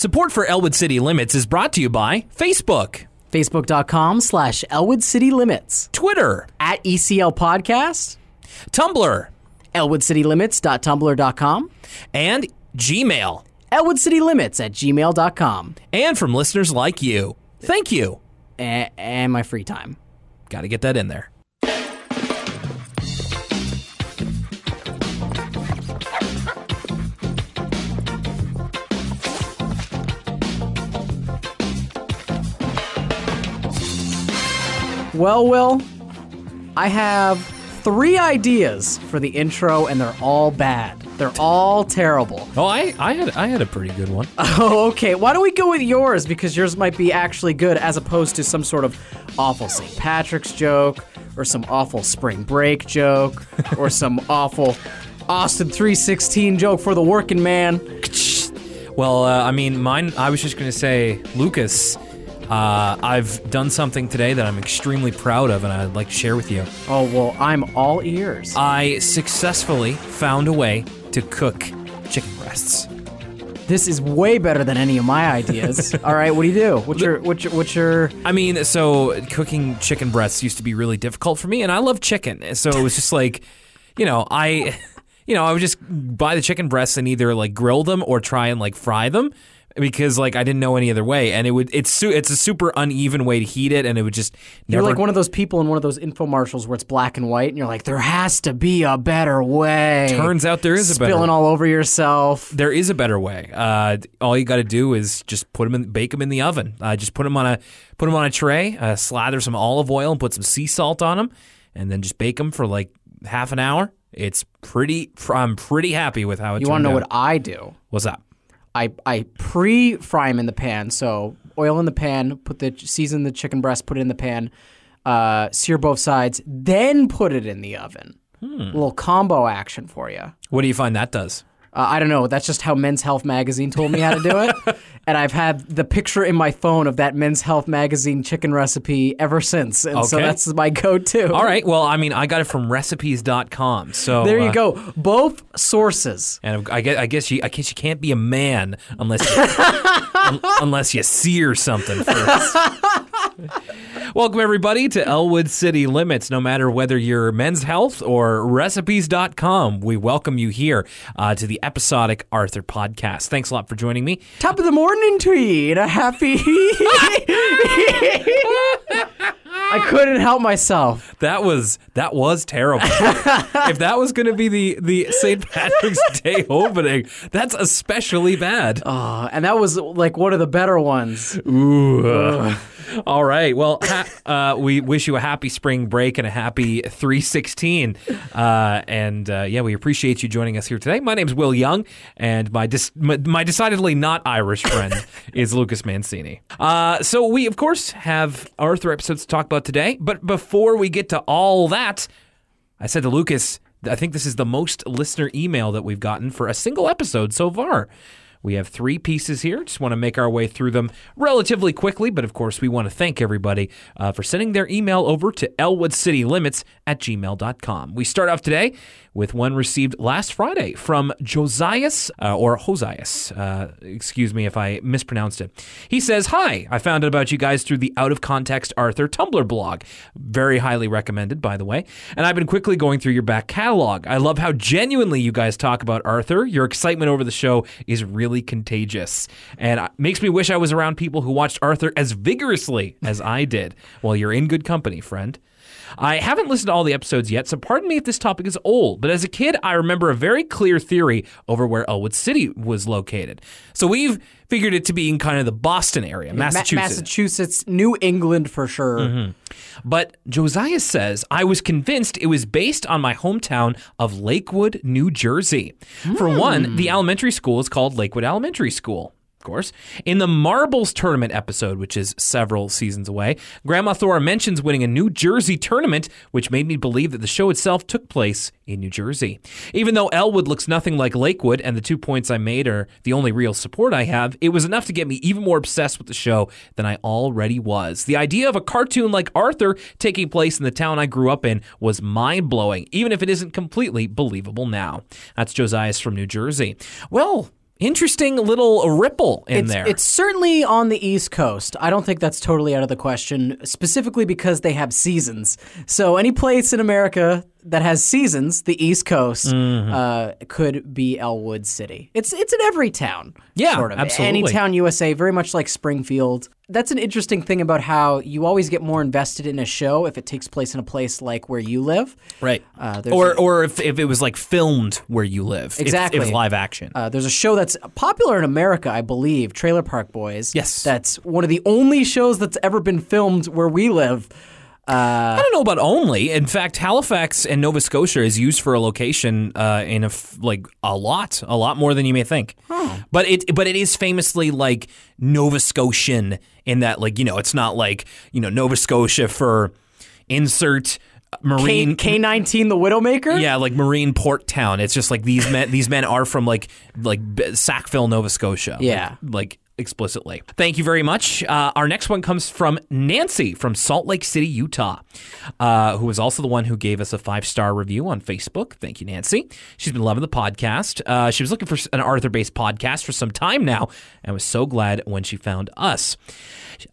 Support for Elwood City Limits is brought to you by Facebook, Facebook.com slash Elwood City Limits. Twitter, At ECL Podcast, Tumblr, ElwoodCityLimits.tumblr.com, and Gmail. ElwoodCityLimits at gmail.com. And from listeners like you. Thank you. A- and my free time. Got to get that in there. Well, Will, I have three ideas for the intro, and they're all bad. They're all terrible. Oh, I, I had I had a pretty good one. Oh, okay. Why don't we go with yours? Because yours might be actually good as opposed to some sort of awful St. Patrick's joke or some awful spring break joke or some awful Austin 316 joke for the working man. Well, uh, I mean, mine. I was just gonna say, Lucas. Uh, I've done something today that I'm extremely proud of, and I'd like to share with you. Oh, well, I'm all ears. I successfully found a way to cook chicken breasts. This is way better than any of my ideas. all right, what do you do? What's your what's your what's your I mean, so cooking chicken breasts used to be really difficult for me, and I love chicken. So it was just like, you know, I, you know, I would just buy the chicken breasts and either like grill them or try and like fry them because like I didn't know any other way, and it would it's su- it's a super uneven way to heat it, and it would just You're like one of those people in one of those infomercials where it's black and white, and you're like, there has to be a better way. Turns out there is a better spilling all over yourself. there is a better way. Uh, all you got to do is just put them in, bake them in the oven. Uh, just put them on a put them on a tray, uh, slather some olive oil, and put some sea salt on them, and then just bake them for like half an hour. It's pretty. I'm pretty happy with how it. You want to know turned what. I do? What's up? I I pre-fry them in the pan. So oil in the pan, put the season the chicken breast, put it in the pan, uh, sear both sides, then put it in the oven. Hmm. A little combo action for you. What do you find that does? Uh, I don't know. That's just how Men's Health magazine told me how to do it, and I've had the picture in my phone of that Men's Health magazine chicken recipe ever since, and so that's my go-to. All right. Well, I mean, I got it from recipes.com. So There you uh, go. Both sources. And I guess, I guess you I guess you can't be a man unless you, un- unless you sear something first. Welcome everybody to Elwood City Limits. No matter whether you're Men's Health or Recipes.com, we welcome you here uh, to the episodic Arthur podcast. Thanks a lot for joining me. Top of the morning to you, and a happy. I couldn't help myself. That was that was terrible. if that was going to be the the St. Patrick's Day opening, that's especially bad. Uh, and that was like one of the better ones. Ooh. All right. Well, ha- uh, we wish you a happy spring break and a happy 316. Uh, and uh, yeah, we appreciate you joining us here today. My name's Will Young, and my dis- my, my decidedly not Irish friend is Lucas Mancini. Uh, so we, of course, have Arthur episodes to talk about today. But before we get to all that, I said to Lucas, I think this is the most listener email that we've gotten for a single episode so far. We have three pieces here. Just want to make our way through them relatively quickly, but of course, we want to thank everybody uh, for sending their email over to elwoodcitylimits at gmail.com. We start off today with one received last Friday from Josias, uh, or Hosias. Uh, excuse me if I mispronounced it. He says, Hi, I found out about you guys through the Out of Context Arthur Tumblr blog. Very highly recommended, by the way. And I've been quickly going through your back catalog. I love how genuinely you guys talk about Arthur. Your excitement over the show is really contagious. And makes me wish I was around people who watched Arthur as vigorously as I did. Well, you're in good company, friend. I haven't listened to all the episodes yet, so pardon me if this topic is old, but as a kid, I remember a very clear theory over where Elwood City was located. So we've figured it to be in kind of the Boston area, Ma- Massachusetts. Massachusetts, New England for sure. Mm-hmm. But Josiah says, I was convinced it was based on my hometown of Lakewood, New Jersey. For one, the hmm. elementary school is called Lakewood Elementary School. Of course. In the Marbles Tournament episode, which is several seasons away, Grandma Thora mentions winning a New Jersey tournament, which made me believe that the show itself took place in New Jersey. Even though Elwood looks nothing like Lakewood, and the two points I made are the only real support I have, it was enough to get me even more obsessed with the show than I already was. The idea of a cartoon like Arthur taking place in the town I grew up in was mind blowing, even if it isn't completely believable now. That's Josias from New Jersey. Well, interesting little ripple in It's, there. it's certainly on the East Coast. I don't think that's totally out of the question, specifically because they have seasons. So any place in America that has seasons, the East Coast, Mm-hmm. uh, could be Elwood City. It's it's in every town. Yeah, sort of. absolutely. Any town USA, very much like Springfield. That's an interesting thing about how you always get more invested in a show if it takes place in a place like where you live. right. Uh, or a- or if, if it was like filmed where you live. If- If, Exactly. live action. Uh, there's a show that's popular in America, I believe, Trailer Park Boys. Yes. That's one of the only shows that's ever been filmed where we live. I don't know about only. In fact, Halifax and Nova Scotia is used for a location uh, in a f- like a lot, a lot more than you may think. But it but it is famously like Nova Scotian in that like you know it's not like you know Nova Scotia for insert K marine K nineteen, the Widowmaker. yeah, like Marine Port Town. It's just like these men. These men are from like like Sackville, Nova Scotia. Like- Yeah. like, explicitly. Thank you very much. Uh, our next one comes from Nancy from Salt Lake City, Utah, uh, who was also the one who gave us a five star review on Facebook. Thank you, Nancy. She's been loving the podcast. Uh, she was looking for an Arthur based podcast for some time now, and was so glad when she found us.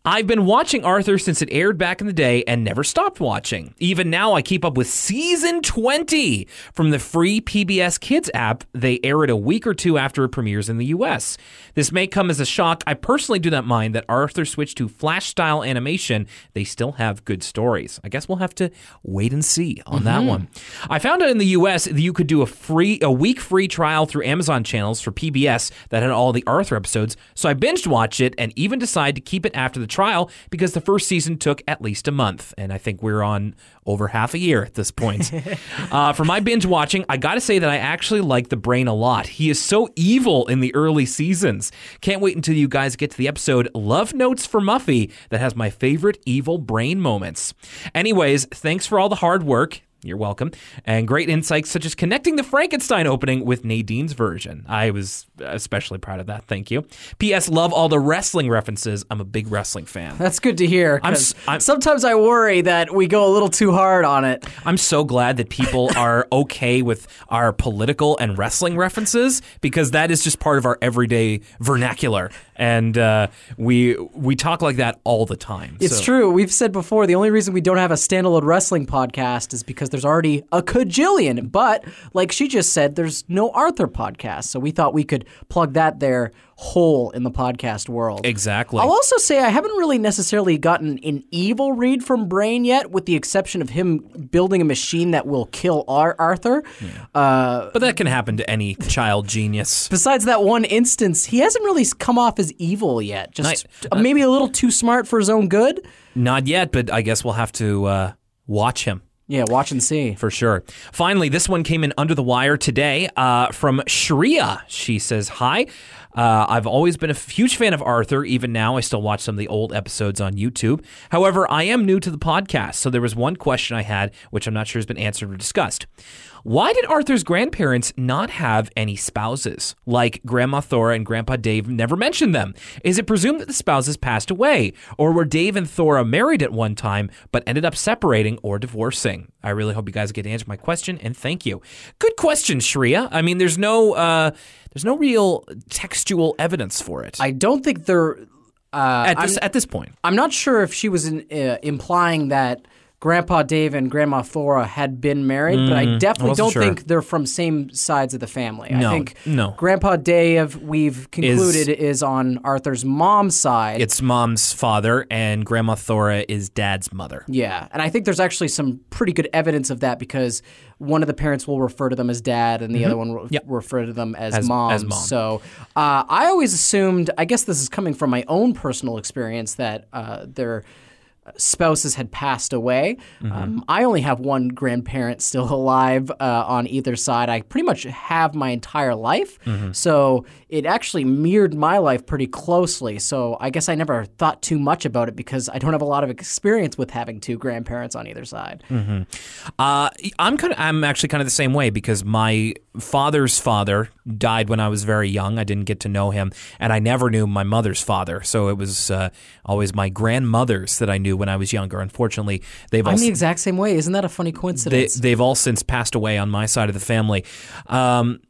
I've been watching Arthur since it aired back in the day and never stopped watching. Even now, I keep up with season 20 from the free PBS Kids app. They air it a week or two after it premieres in the US. This may come as a shock. I personally do not mind that Arthur switched to flash style animation. They still have good stories. I guess we'll have to wait and see on that one. I found out in the US that you could do a free a week free trial through Amazon channels for PBS that had all the Arthur episodes. So I binged watched it and even decided to keep it after the trial because the first season took at least a month, and I think we're on over half a year at this point. uh, for my binge watching, I got to say that I actually like the Brain a lot. He is so evil in the early seasons. Can't wait until you guys get to the episode Love Notes for Muffy that has my favorite evil brain moments. Anyways, thanks for all the hard work. You're welcome. And great insights such as connecting the Frankenstein opening with Nadine's version. I was especially proud of that. Thank you. P.S. Love all the wrestling references. I'm a big wrestling fan. That's good to hear. I'm I'm- sometimes I worry that we go a little too hard on it. I'm so glad that people are okay with our political and wrestling references because that is just part of our everyday vernacular, and uh, we we talk like that all the time. It's So- true. We've said before the only reason we don't have a standalone wrestling podcast is because there's already a cajillion. But like she just said, there's no Arthur podcast, so we thought we could plug that there hole in the podcast world. Exactly. I'll also say I haven't really necessarily gotten an evil read from Brain yet, with the exception of him building a machine that will kill Ar- Arthur. Uh, But that can happen to any child genius. besides that one instance, he hasn't really come off as evil yet. Just Nice. uh, maybe a little too smart for his own good. Not yet, but I guess we'll have to uh, watch him. Yeah, watch and see. For sure. Finally, this one came in under the wire today uh, from Shreya. She says, Hi. Uh, I've always been a huge fan of Arthur. Even now, I still watch some of the old episodes on YouTube. However, I am new to the podcast, so there was one question I had, which I'm not sure has been answered or discussed. Why did Arthur's grandparents not have any spouses? Like Grandma Thora and Grandpa Dave never mentioned them. Is it presumed that the spouses passed away? Or were Dave and Thora married at one time but ended up separating or divorcing? I really hope you guys get to answer my question and thank you. Good question, Shreya. I mean, there's no uh, there's no real textual evidence for it I don't think they're. Uh, at this at this point. I'm not sure if she was in, uh, implying that Grandpa Dave and Grandma Thora had been married, but I definitely wasn't don't sure. think they're from same sides of the family. No, I think no. Grandpa Dave, we've concluded, is, on Arthur's mom's side. It's mom's father and Grandma Thora is dad's mother. yeah, and I think there's actually some pretty good evidence of that because one of the parents will refer to them as dad, and the other one will Mm-hmm. Yep. refer to them as, As- mom. as mom. So uh, I always assumed. I guess this is coming from my own personal experience that uh, their spouses had passed away. Mm-hmm. Um, I only have one grandparent still alive uh, on either side. I pretty much have my entire life. Mm-hmm. So it actually mirrored my life pretty closely. So I guess I never thought too much about it because I don't have a lot of experience with having two grandparents on either side. Uh, I'm kind of, I'm actually kind of the same way because my father's father died when I was very young. I didn't get to know him, and I never knew my mother's father. So it was uh, always my grandmothers that I knew when I was younger. Unfortunately, they've all I'm the s- exact same way. Isn't that a funny they, coincidence? they've all since passed away on my side of the family. Um,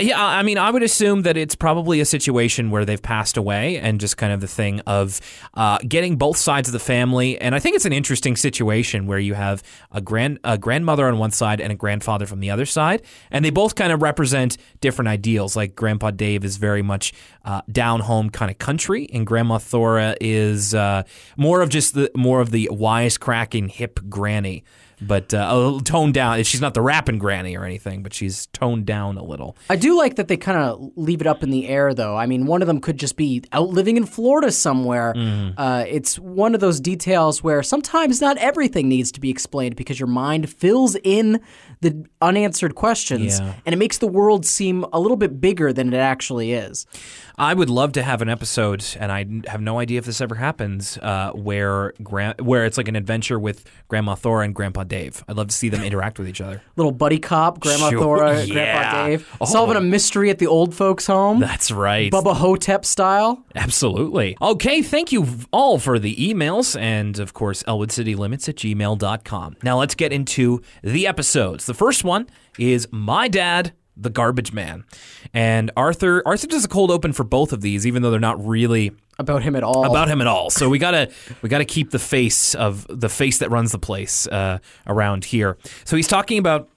Yeah, I mean, I would assume that it's probably a situation where they've passed away and just kind of the thing of uh, getting both sides of the family. And I think it's an interesting situation where you have a grand a grandmother on one side and a grandfather from the other side, and they both kind of represent different ideals. Like Grandpa Dave is very much uh, down home kind of country, and Grandma Thora is uh, more of just the more of the wisecracking hip granny but uh, a little toned down. She's not the rapping granny or anything, but she's toned down a little. I do like that they kind of leave it up in the air, though. I mean, one of them could just be out living in Florida somewhere. Mm-hmm. Uh, it's one of those details where sometimes not everything needs to be explained because your mind fills in the unanswered questions Yeah. and it makes the world seem a little bit bigger than it actually is. I would love to have an episode, and I have no idea if this ever happens, uh, where gran- where it's like an adventure with Grandma Thora and Grandpa Dave. I'd love to see them interact with each other. Little buddy cop, Grandma Sure, Thora, yeah. Grandpa Dave, Oh. solving a mystery at the old folks' home. That's right. Bubba Ho-Tep style. Absolutely. Okay, thank you all for the emails and, of course, elwoodcitylimits at gmail.com. Now let's get into the episodes. The first one is My Dad, the Garbage Man. And Arthur Arthur does a cold open for both of these, even though they're not really About him at all. about him at all. So we gotta we gotta keep the face of the face that runs the place uh, around here. So he's talking about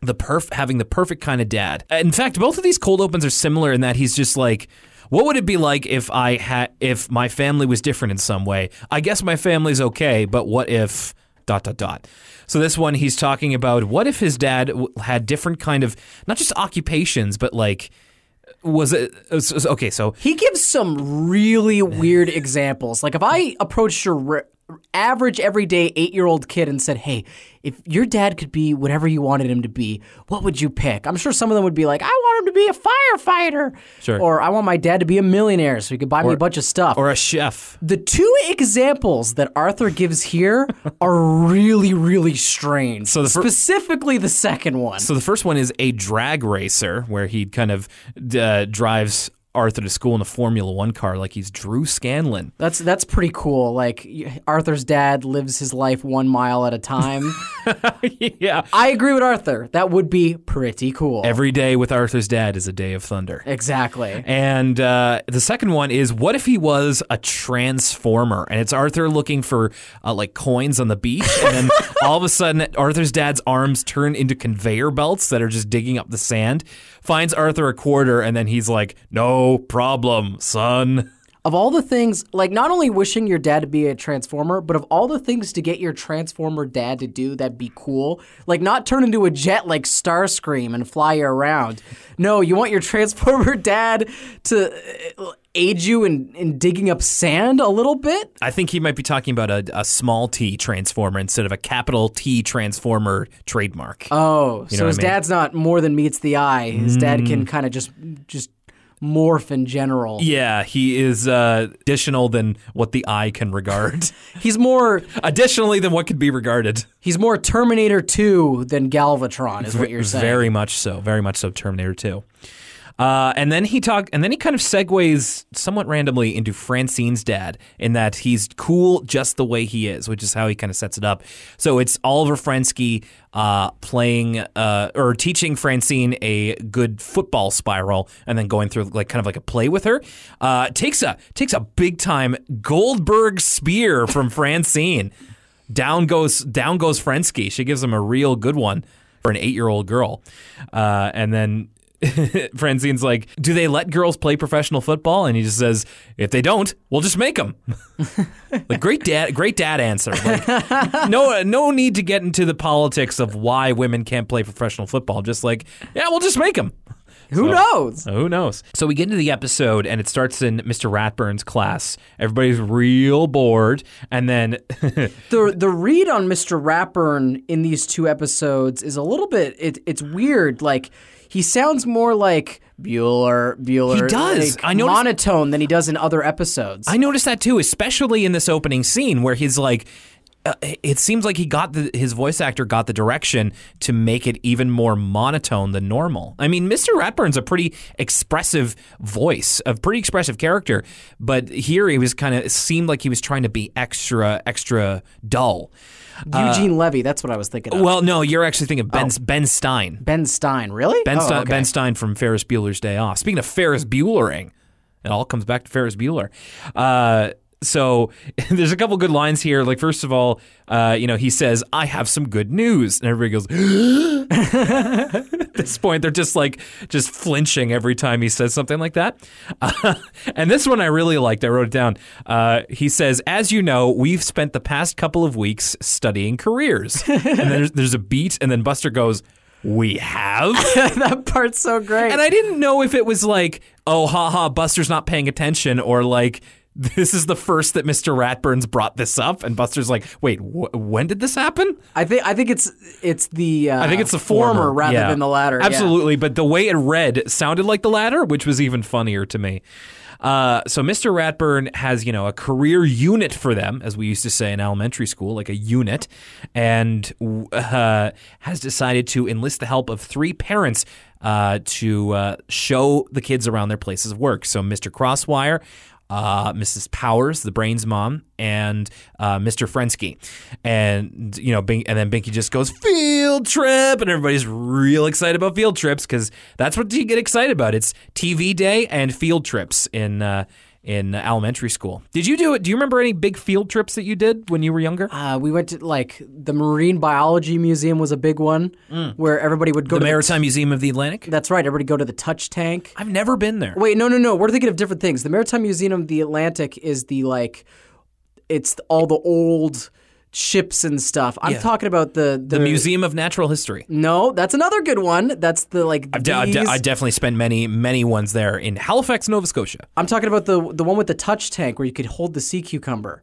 the perf having the perfect kind of dad. In fact, both of these cold opens are similar in that he's just like. What would it be like if I had if my family was different in some way? I guess my family's okay, but what if dot dot dot. So this one he's talking about what if his dad had different kind of not just occupations but like was it okay, so He gives some really weird examples. Like if I approached your average everyday 8-year-old kid and said, "Hey, if your dad could be whatever you wanted him to be, what would you pick?" I'm sure some of them would be like, "I want him to be a firefighter." Sure. Or I want my dad to be a millionaire so he could buy me a bunch of stuff. or a chef. the two examples that Arthur gives here are really, really strange. So the fir- specifically the second one. So the first one is a drag racer, where he kind of uh, drives Arthur to school in a Formula One car, like he's Drew Scanlon. That's that's pretty cool. Like Arthur's dad lives his life one mile at a time. yeah. I agree with Arthur. That would be pretty cool. Every day with Arthur's dad is a day of thunder. exactly. And uh, the second one is what if he was a transformer? And it's Arthur looking for uh, like coins on the beach, and then all of a sudden Arthur's dad's arms turn into conveyor belts that are just digging up the sand. Finds Arthur a quarter, and then he's like, "No problem, son." Of all the things, like not only wishing your dad to be a transformer, but of all the things to get your transformer dad to do that'd be cool, like not turn into a jet like Starscream and fly you around. No, you want your transformer dad to uh, aid you in, in digging up sand a little bit? I think he might be talking about a, a small t transformer instead of a capital T transformer trademark. Oh, so know what his I mean? dad's not more than meets the eye. His dad can kind of just just morph in general. yeah, he is uh, additional than what the eye can regard. He's more Additionally than what could be regarded. he's more Terminator 2 than Galvatron is what you're saying. Very much so. Very much so. Terminator 2. Uh, and then he talked, and then he kind of segues somewhat randomly into Francine's dad, in that he's cool just the way he is, which is how he kind of sets it up. So it's Oliver Frensky uh, playing uh, or teaching Francine a good football spiral, and then going through like kind of like a play with her. Uh, takes a takes a big time Goldberg spear from Francine. Down goes down goes Frensky. She gives him a real good one for an eight year old girl, uh, and then. Francine's like, "Do they let girls play professional football?" And he just says, "If they don't, we'll just make them." like great dad, great dad answer. Like, no, no need to get into the politics of why women can't play professional football. Just like, yeah, we'll just make them. Who knows? Who knows? So we get into the episode, and it starts in Mr. Ratburn's class. Everybody's real bored, and then The the read on Mr. Ratburn in these two episodes is a little bit it, it's weird. Like he sounds more like Bueller Bueller. He does. like, I noticed- monotone than he does in other episodes. I noticed that too, especially in this opening scene where he's like, uh, it seems like he got the his voice actor got the direction to make it even more monotone than normal. I mean, Mr. Ratburn's a pretty expressive voice, a pretty expressive character, but here he was kind of seemed like he was trying to be extra extra dull. Eugene Levy, that's what I was thinking of. Well, no, you're actually thinking Ben Ben Stein. ben Stein, really? Ben, Oh, Stein, okay. ben Stein from Ferris Bueller's Day Off. Speaking of Ferris Buellering, it all comes back to Ferris Bueller. Uh, so there's a couple good lines here. Like first of all, uh, you know, he says, "I have some good news," and everybody goes. At this point, they're just like just flinching every time he says something like that. Uh, and this one I really liked. I wrote it down. Uh, he says, "As you know, we've spent the past couple of weeks studying careers." and then there's, there's a beat, and then Buster goes, "We have." that part's so great. And I didn't know if it was like, oh, haha, Buster's not paying attention, or like, this is the first that Mr. Ratburn's brought this up, and Buster's like, wait, wh- when did this happen? I think I think it's it's the uh, I think it's the former, rather yeah. than the latter. yeah. Absolutely, but the way it read sounded like the latter, which was even funnier to me. Uh, so Mr. Ratburn has, you know, a career unit for them, as we used to say in elementary school, like a unit, and uh, has decided to enlist the help of three parents uh, to uh, show the kids around their places of work. So Mr. Crosswire, uh, Mrs. Powers, the brains mom, and uh, Mr. Frensky, and you know, Bink, and then Binky just goes field trip, and everybody's real excited about field trips because that's what you get excited about. It's TV day and field trips in uh, in elementary school. Did you do it? Do you remember any big field trips that you did when you were younger? Uh, we went to like the Marine Biology Museum was a big one where everybody would go Mm. the to Maritime Museum of the Atlantic. That's right. Everybody go to the touch tank. I've never been there. Wait, no, no, no. We're thinking of different things. The Maritime Museum of the Atlantic is the like, it's all the old ships and stuff. I'm Yeah. talking about the The Museum of Natural History. No, that's another good one. That's the like. I've de- I've de- bees. I definitely spent many, many ones there in Halifax, Nova Scotia. I'm talking about the the one with the touch tank where you could hold the sea cucumber.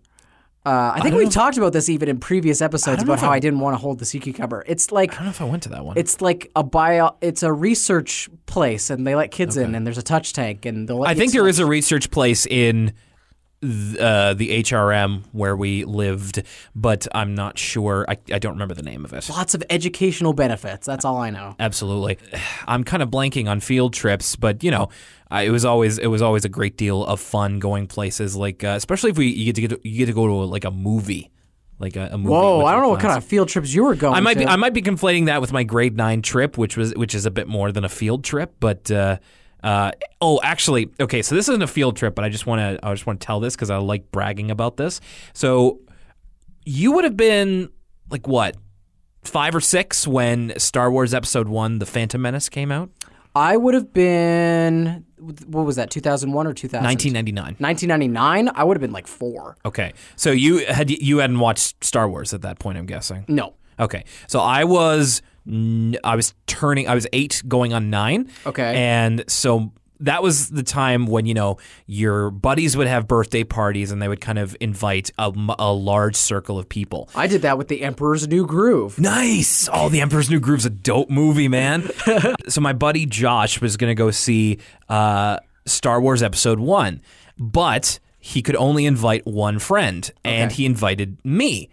Uh, I think we've talked about this even in previous episodes about how I- didn't want to hold the sea cucumber. It's like I don't know if I went to that one. it's like a bio. It's a research place, and they let kids in, and there's a touch tank, and they'll. Let I you think there is a research place in uh, the HRM where we lived, but I'm not sure. I, I don't remember the name of it. lots of educational benefits. That's all I know. Absolutely, I'm kind of blanking on field trips, but you know, I, it was always it was always a great deal of fun going places like, uh, especially if we you get to get to, you get to go to like a movie, like a, a movie. Whoa, I don't know what kind of field trips you were going. I might to. be I might be conflating that with my grade nine trip, which was which is a bit more than a field trip. But uh, uh, oh, actually, okay. So this isn't a field trip, but I just want to I just want to tell this because I like bragging about this. So you would have been like what five or six when Star Wars Episode One: The Phantom Menace came out, I would have been. What was that? 2001 or 2000? 1999. 1999. I would have been like four. Okay, so you had you hadn't watched Star Wars at that point, I'm guessing. No. Okay, so I was I was turning I was eight going on nine. Okay. and so that was the time when you know your buddies would have birthday parties and they would kind of invite a large circle of people. I did that with the Emperor's New Groove. Nice. Oh, The Emperor's New Groove's a dope movie, man. so my buddy Josh was going to go see uh, Star Wars Episode 1, but he could only invite one friend, and he invited me.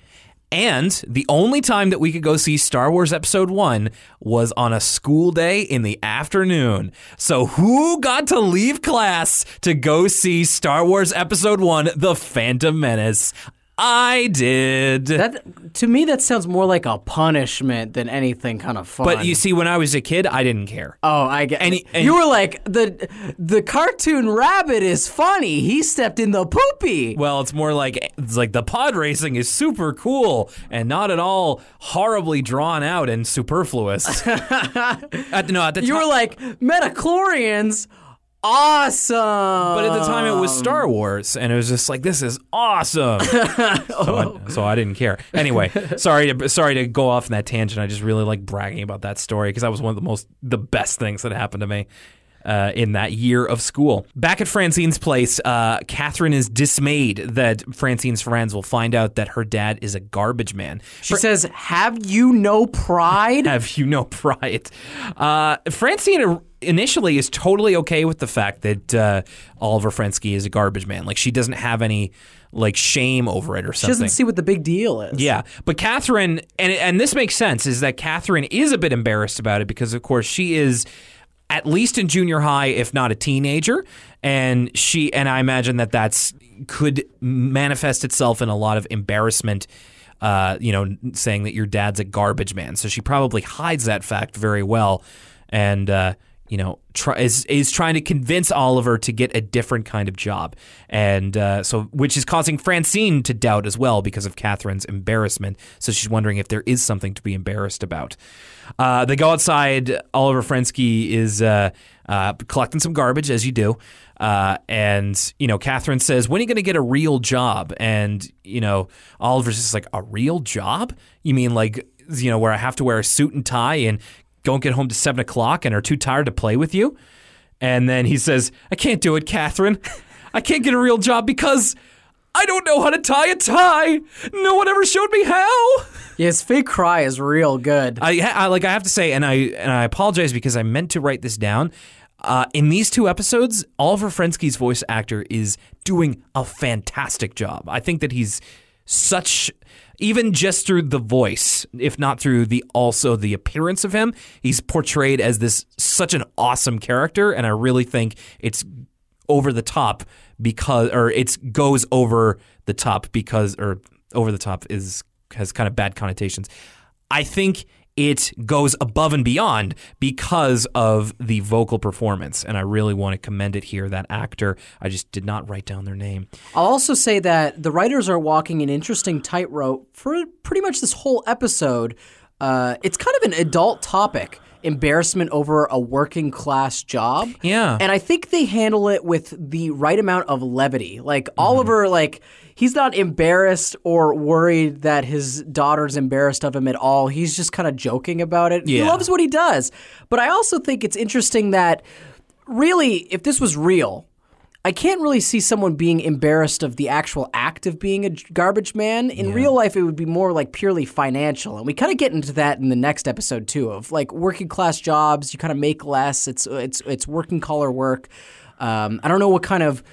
And the only time that we could go see Star Wars Episode 1 was on a school day in the afternoon. So, who got to leave class to go see Star Wars Episode 1 The Phantom Menace? I did. That to me, that sounds more like a punishment than anything kind of fun. But you see, when I was a kid, I didn't care. Oh, I get. And and- you were like the the cartoon rabbit is funny. He stepped in the poopy. Well, it's more like it's like the pod racing is super cool and not at all horribly drawn out and superfluous. at, no, at the You time, were like midi-chlorians, awesome. but at the time it was Star Wars, and it was just like this is awesome. so, I, so I didn't care. Anyway, sorry to sorry to go off in that tangent. I just really like bragging about that story because that was one of the most the best things that happened to me. Uh, in that year of school. Back at Francine's place, uh, Catherine is dismayed that Francine's friends will find out that her dad is a garbage man. She says, "Have you no pride?" Have you no pride? Uh, Francine initially is totally okay with the fact that uh, Oliver Frensky is a garbage man. Like she doesn't have any like shame over it or She doesn't see what the big deal is. Yeah, but Catherine, and and this makes sense, is that Catherine is a bit embarrassed about it because, of course, she is at least in junior high, if not a teenager, and she and I imagine that that's could manifest itself in a lot of embarrassment. Uh, you know, saying that your dad's a garbage man, so she probably hides that fact very well, and. Uh, you know, try, is is trying to convince Oliver to get a different kind of job, and uh, so which is causing Francine to doubt as well because of Catherine's embarrassment. So she's wondering if there is something to be embarrassed about. Uh, they go outside. Oliver Frensky is uh, uh, collecting some garbage, as you do. Uh, and you know, Catherine says, "When are you going to get a real job?" And you know, Oliver's just like, "A real job? You mean like you know, where I have to wear a suit and tie and don't get home to seven o'clock and are too tired to play with you?" And then he says, "I can't do it, Catherine. I can't get a real job because." I don't know how to tie a tie. No one ever showed me how. Yeah, his fake cry is real good. I, I like I have to say, and I and I apologize because I meant to write this down. Uh, in these two episodes, Oliver Frensky's voice actor is doing a fantastic job. I think that he's such even just through the voice, if not through the also the appearance of him, he's portrayed as this such an awesome character, and I really think it's over the top because or it's goes over the top because or over the top is has kind of bad connotations. I think it goes above and beyond because of the vocal performance and I really want to commend it here that actor I just did not write down their name. I'll also say that the writers are walking an interesting tightrope for pretty much this whole episode. Uh, it's kind of an adult topic embarrassment over a working class job. Yeah. And I think they handle it with the right amount of levity. Like Oliver, like he's not embarrassed or worried that his daughter's embarrassed of him at all. He's just kind of joking about it. He loves what he does. But I also think it's interesting that really, if this was real, I can't really see someone being embarrassed of the actual act of being a garbage man. In real life, it would be more like purely financial. And we kind of get into that in the next episode too of like working class jobs, you kind of make less. It's it's it's working collar work. Um, I don't know what kind of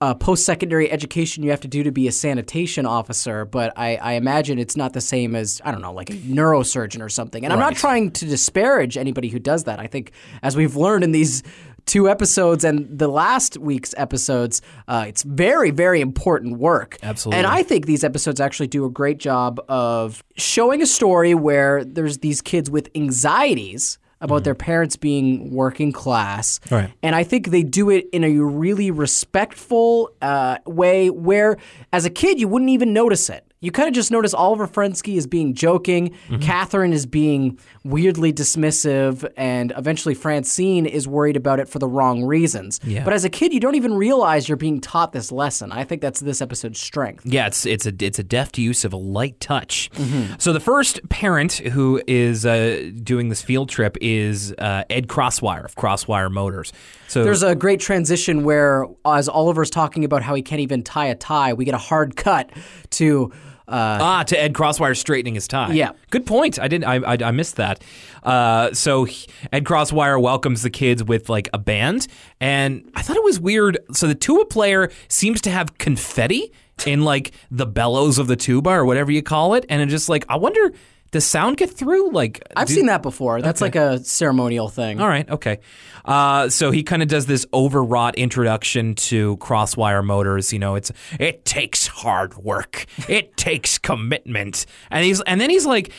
uh, post secondary education you have to do to be a sanitation officer, but I, I imagine it's not the same as, I don't know, like a neurosurgeon or something. And I'm not trying to disparage anybody who does that. I think, as we've learned in these two episodes and the last week's episodes, uh, it's very, very important work. Absolutely. And I think these episodes actually do a great job of showing a story where there's these kids with anxieties about their parents being working class. Right. And I think they do it in a really respectful uh, way where, as a kid, you wouldn't even notice it. You kind of just notice Oliver Frensky is being joking, Mm-hmm. Catherine is being weirdly dismissive, and eventually Francine is worried about it for the wrong reasons. Yeah. But as a kid, you don't even realize you're being taught this lesson. I think that's this episode's strength. Yeah, it's it's a it's a deft use of a light touch. Mm-hmm. So the first parent who is uh, doing this field trip is uh, Ed Crosswire of Crosswire Motors. So There's a great transition where, as Oliver's talking about how he can't even tie a tie, we get a hard cut to. Uh, Ah, to Ed Crosswire straightening his tie. Yeah. good point. I didn't. I I, I missed that. Uh, so he- Ed Crosswire welcomes the kids with like a band, and I thought it was weird. So the tuba player seems to have confetti in like the bellows of the tuba or whatever you call it, and it just like I wonder. Does sound get through? Like I've do- seen that before. That's like a ceremonial thing. All right, okay. Uh, so he kind of does this overwrought introduction to Crosswire Motors. You know, it's it takes hard work, it takes commitment, and he's and then he's like,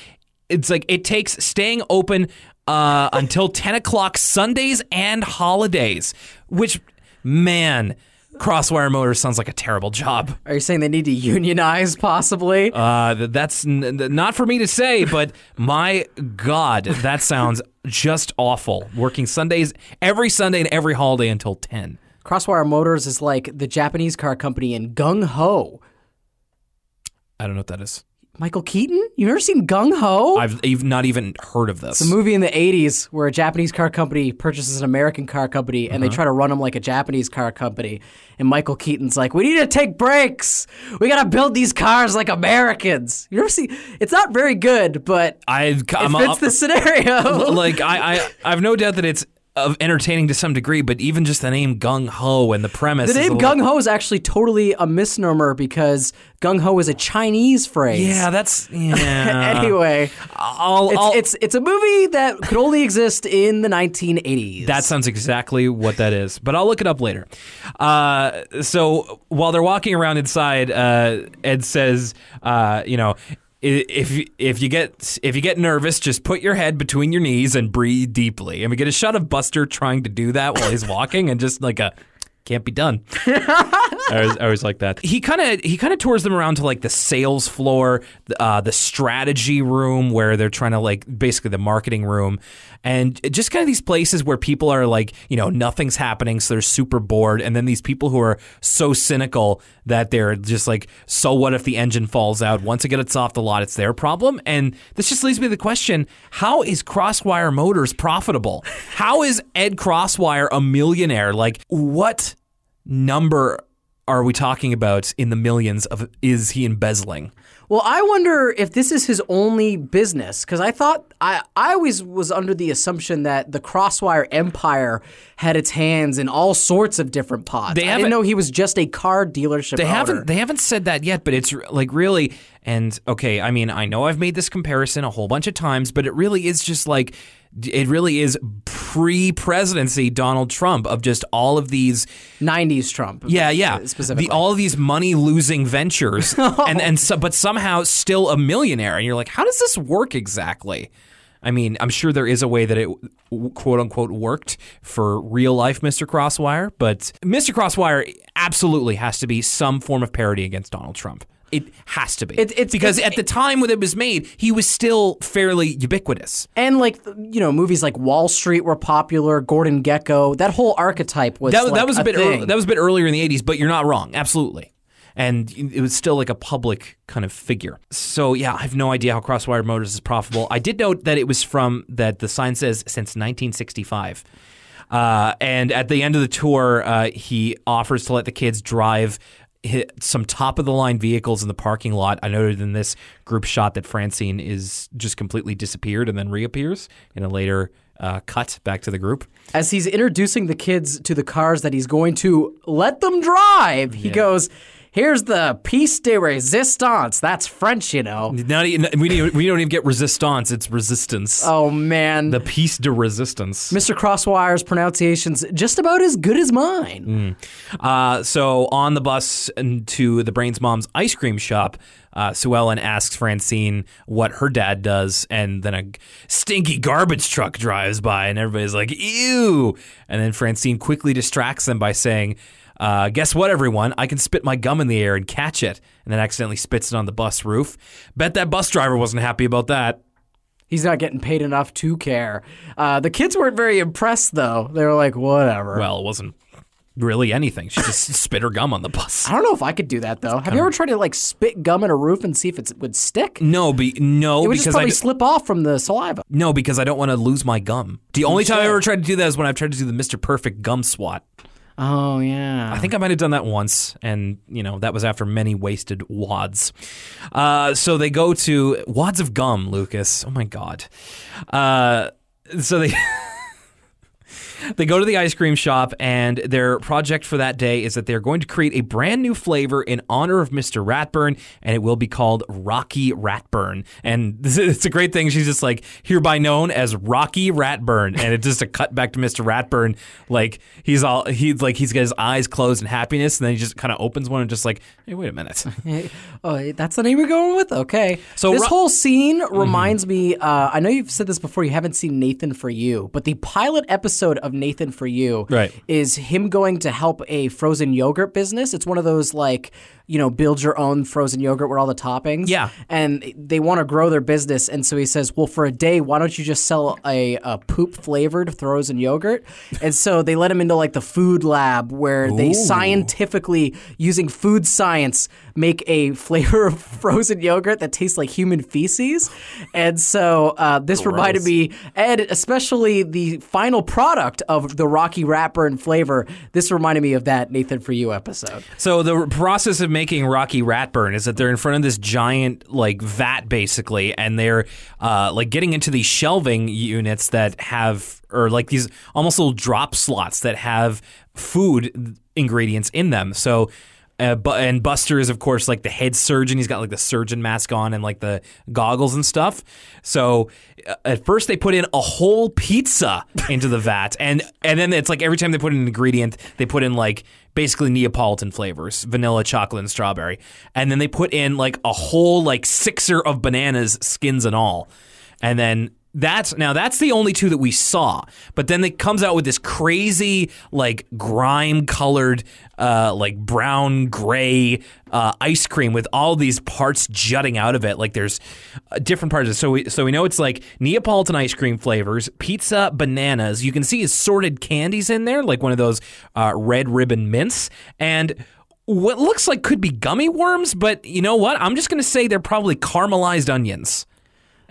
it's like it takes staying open uh, until ten o'clock Sundays and holidays. Which, man, Crosswire Motors sounds like a terrible job. Are you saying they need to unionize, possibly? Uh, th- that's n- n- not for me to say, but my God, that sounds just awful. Working Sundays, every Sunday and every holiday until 10. Crosswire Motors is like the Japanese car company in Gung Ho. I don't know what that is. Michael Keaton? You've never seen Gung Ho? I've even not even heard of this. It's a movie in the 80s where a Japanese car company purchases an American car company and they Uh-huh. try to run them like a Japanese car company. And Michael Keaton's like, we need to take breaks. We got to build these cars like Americans. You ever see? It's not very good, but I, it I'm, fits the scenario. like I, I, I have no doubt that it's of entertaining to some degree, but even just the name Gung Ho and the premise. The name little- gung ho is actually totally a misnomer because gung ho is a Chinese phrase. Yeah, that's yeah. anyway, I'll, it's, I'll- it's it's a movie that could only exist in the 1980s. That sounds exactly what that is, but I'll look it up later. Uh, so while they're walking around inside, uh, Ed says, uh, "You know, if you- if you get if you get nervous, just put your head between your knees and breathe deeply." And we get a shot of Buster trying to do that while he's walking, and just like a can't be done. I always, I always like that. He kind of he kind of tours them around to like the sales floor, uh, the strategy room where they're trying to like basically the marketing room, and just kind of these places where people are like you know nothing's happening, so they're super bored, and then these people who are so cynical that they're just like, so what if the engine falls out? Once it gets off the lot, it's their problem. And this just leads me to the question: How is Crosswire Motors profitable? How is Ed Crosswire a millionaire? Like what? number are we talking about in the millions of is he embezzling? Well, I wonder if this is his only business because I thought I I always was under the assumption that the Crosswire empire had its hands in all sorts of different pots. They I haven't- didn't know he was just a car dealership. They owner. haven't they haven't said that yet, but it's like really and okay, I mean, I know I've made this comparison a whole bunch of times, but it really is just like it really is pre-presidency Donald Trump of just all of these 90s Trump. Yeah, yeah. Uh, specifically. The, all of these money losing ventures, and and so, but somehow still a millionaire, and you're like, how does this work exactly? I mean, I'm sure there is a way that it quote unquote worked for real life Mr. Crosswire, but Mr. Crosswire absolutely has to be some form of parody against Donald Trump. It has to be. It- it's- because it's- at the time when it was made, he was still fairly ubiquitous. and like you know, movies like Wall Street were popular. Gordon Gekko, that whole archetype was That, like that was a, bit thing. ear- that was a bit earlier in the 80s, but you're not wrong. Absolutely. And it was still like a public kind of figure. So yeah, I have no idea how Crosswire Motors is profitable. I did note that it was from that the sign says since 1965. Uh, and at the end of the tour, uh, he offers to let the kids drive some top of the line vehicles in the parking lot. I noted in this group shot that Francine is just completely disappeared and then reappears in a later uh, cut back to the group. As he's introducing the kids to the cars that he's going to let them drive, he goes, "Here's the piece de resistance." That's French, you know. Not even, we, don't- we don't even get resistance, it's resistance. Oh man, the piece de resistance. Mr. Crosswire's pronunciation's just about as good as mine. Uh, so on the bus to the Brains Mom's ice cream shop, uh, Sue Ellen asks Francine what her dad does, and then a stinky garbage truck drives by, and everybody's like, ew. And then Francine quickly distracts them by saying, uh, guess what, everyone? I can spit my gum in the air and catch it, and then accidentally spits it on the bus roof. Bet that bus driver wasn't happy about that. He's not getting paid enough to care. Uh, the kids weren't very impressed, though. They were like, "Whatever." Well, it wasn't really anything. She just spit her gum on the bus. I don't know if I could do that though. Have you ever tried to like spit gum in a roof and see if it would stick? No, be, no, It would because probably d- slip off from the saliva. no, because I don't want to lose my gum. The only time I ever tried to do that is when I've tried to do the Mr. Perfect gum swat. Oh yeah. I think I might have done that once, and you know that was after many wasted wads. Uh, so they go to wads of gum, Lucas. Oh my god. Uh, so they. They go to the ice cream shop, and their project for that day is that they're going to create a brand new flavor in honor of Mr. Ratburn, and it will be called Rocky Ratburn. And this is, it's a great thing. She's just like hereby known as Rocky Ratburn, and it's just a cut back to Mr. Ratburn. Like he's all he's like he's got his eyes closed in happiness, and then he just kind of opens one and just like, hey, wait a minute. oh, that's the name you're going with? Okay. So this Ro- whole scene reminds me. Uh, I know you've said this before. You haven't seen Nathan for You, but the pilot episode of Nathan for You Right. is him going to help a frozen yogurt business. It's one of those like you know build your own frozen yogurt with all the toppings. Yeah. And they want to grow their business, and so he says, "Well, for a day, why don't you just sell a, a poop flavored frozen yogurt?" And so they let him into like the food lab where they scientifically, using food science, make a flavor of frozen yogurt that tastes like human feces. And so uh, this reminded me, Ed, especially the final product of the Rocky Ratburn flavor. This reminded me of that Nathan for You episode. So the process of making making Rocky Ratburn is that they're in front of this giant like vat basically, and they're uh, like getting into these shelving units that have or like these almost little drop slots that have food ingredients in them. So. Uh, bu- and Buster is, of course, like the head surgeon. He's got like the surgeon mask on and like the goggles and stuff. So uh, at first they put in a whole pizza into the vat, and and then it's like every time they put in an ingredient, they put in like basically Neapolitan flavors, vanilla, chocolate, and strawberry, and then they put in like a whole like sixer of bananas, skins and all, and then that's now that's the only two that we saw. But then it comes out with this crazy like grime colored uh, like brown gray uh, ice cream with all these parts jutting out of it. Like there's uh, different parts. Of it. So we so we know it's like Neapolitan ice cream flavors, pizza, bananas. You can see assorted candies in there, like one of those uh, red ribbon mints and what looks like could be gummy worms, but you know what? I'm just going to say they're probably caramelized onions.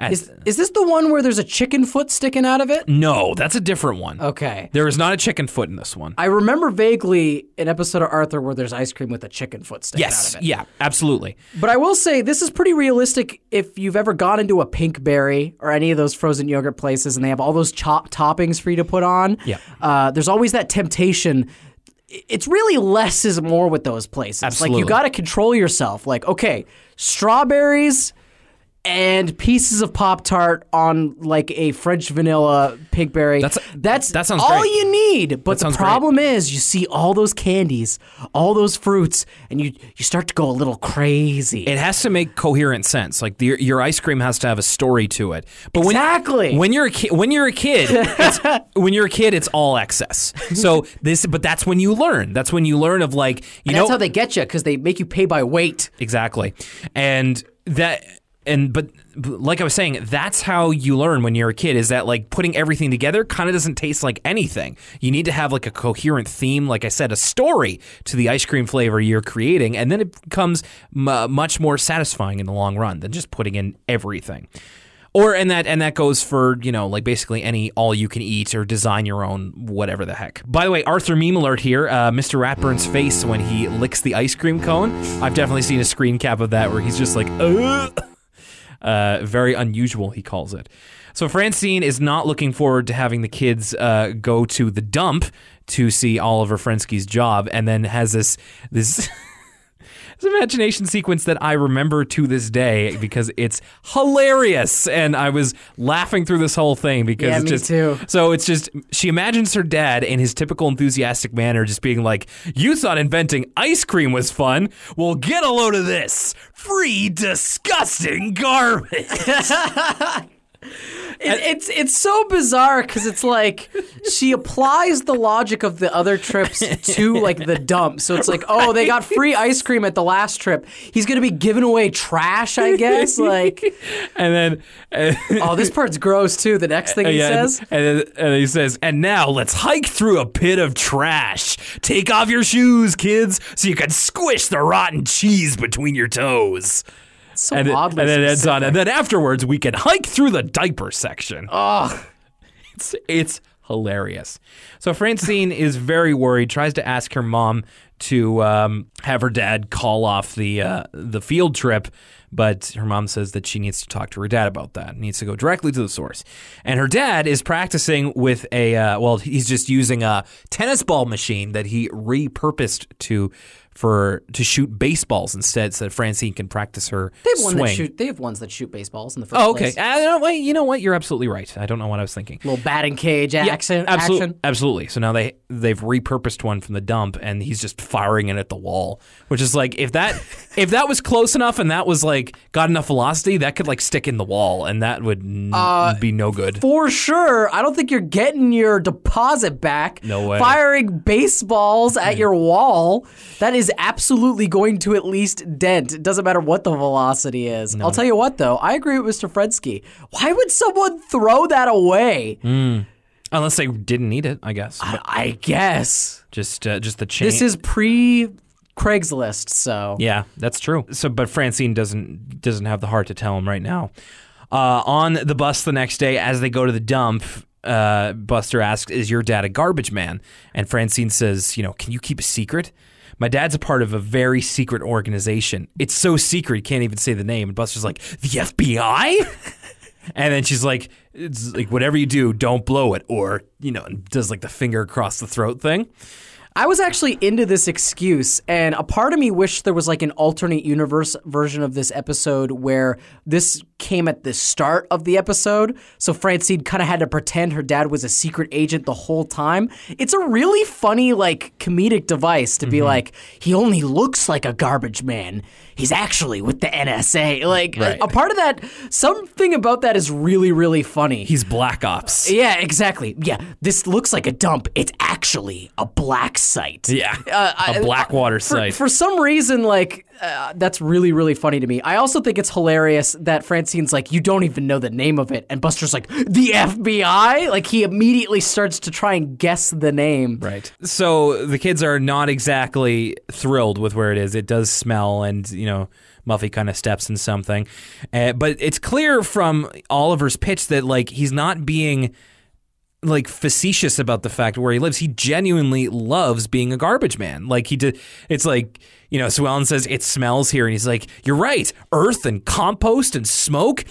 Is is this the one where there's a chicken foot sticking out of it? No, that's a different one. Okay. There is not a chicken foot in this one. I remember vaguely an episode of Arthur where there's ice cream with a chicken foot sticking yes, out of it. yeah, absolutely. But I will say this is pretty realistic if you've ever gone into a Pinkberry or any of those frozen yogurt places and they have all those chop toppings for you to put on. Yeah. Uh, there's always that temptation. It's really less is more with those places. Absolutely. Like you got to control yourself. Like okay, strawberries and pieces of Pop Tart on like a French vanilla Pinkberry. That's- that's that sounds all great. you need. But the sounds great. problem is, you see all those candies, all those fruits, and you you start to go a little crazy. It has to make coherent sense. Like the, your ice cream has to have a story to it. But when, Exactly. when you're a kid, when you're a kid, it's, when you're a kid, it's all excess. So this, but that's when you learn. That's when you learn of like you And know that's how they get you because they make you pay by weight. Exactly. And that and but like I was saying, that's how you learn when you're a kid is that like putting everything together kind of doesn't taste like anything. You need to have like a coherent theme, like I said, a story to the ice cream flavor you're creating, and then it becomes m- much more satisfying in the long run than just putting in everything. Or and that and that goes for you know like basically any all you can eat or design your own whatever the heck. By the way, Arthur meme alert here. Uh, Mr. Ratburn's face when he licks the ice cream cone. I've definitely seen a screen cap of that where he's just like, Ugh. Uh, very unusual. He calls it. So Francine is not looking forward to having the kids uh, go to the dump to see Oliver Frensky's job, and then has this this. This imagination sequence that I remember to this day because it's hilarious, and I was laughing through this whole thing because Yeah, it's just too. so it's just she imagines her dad in his typical enthusiastic manner, just being like, "You thought inventing ice cream was fun? Well, get a load of this free, disgusting garbage." It, it's it's so bizarre because it's like she applies the logic of the other trips to like the dump. So it's like, oh, they got free ice cream at the last trip. He's gonna be giving away trash, I guess. Like, and then. uh, oh, this part's gross too. The next thing he yeah, says. and, then, and he says, "And now let's hike through a pit of trash. Take off your shoes, kids, so you can squish the rotten cheese between your toes." So and, it, oddly and then it's on, and then afterwards we can hike through the diaper section. Ugh. It's it's hilarious. So Francine is very worried. Tries to ask her mom to um, have her dad call off the uh, the field trip, but her mom says that she needs to talk to her dad about that. Needs to go directly to the source. And her dad is practicing with a uh, well, he's just using a tennis ball machine that he repurposed to for to shoot baseballs instead, so that Francine can practice her They have one swing. that shoot. They have ones that shoot baseballs in the first Oh, okay. place. Uh, you know what? You're absolutely right. I don't know what I was thinking. A Little batting cage action. absolutely, action. absolutely. So now they they've repurposed one from the dump, and he's just firing it at the wall. Which is like if that if that was close enough and that was like got enough velocity, that could like stick in the wall, and that would n- Uh, be no good. For sure. I don't think you're getting your deposit back. No way. Firing baseballs at your wall. That is absolutely going to at least dent. It doesn't matter what the velocity is. I'll tell you what, though. I agree with Mr. Frensky. Why would someone throw that away? Unless they didn't need it, I guess. But I guess. just uh, just the chain. This is pre Craigslist, so. Yeah, that's true. So, but Francine doesn't doesn't have the heart to tell him right now. Uh, on the bus the next day, as they go to the dump, uh, Buster asks, "Is your dad a garbage man?" And Francine says, "You know, can you keep a secret?" My dad's a part of a very secret organization. It's so secret, he can't even say the name. And Buster's like, the FBI? and then she's like, it's like, whatever you do, don't blow it. Or, you know, does like the finger across the throat thing. I was actually into this excuse, and a part of me wished there was like an alternate universe version of this episode where this came at the start of the episode. So Francine kind of had to pretend her dad was a secret agent the whole time. It's a really funny, like, comedic device to be like, he only looks like a garbage man. He's actually with the NSA. Like, Right. a, a part of that, something about that is really, really funny. He's Black Ops. yeah, exactly. Yeah, this looks like a dump. It's actually a black site. Yeah. Uh, a Blackwater for, site. For some reason, like uh, that's really really funny to me. I also think it's hilarious that Francine's like, you don't even know the name of it, and Buster's like, the FBI. Like he immediately starts to try and guess the name. Right. So the kids are not exactly thrilled with where it is. It does smell, and you know, Muffy kind of steps in something. Uh, but it's clear from Oliver's pitch that like he's not being like facetious about the fact where he lives. He genuinely loves being a garbage man. Like he did. It's like you know, Sue Ellen says it smells here, and he's like, "You're right. Earth and compost and smoke."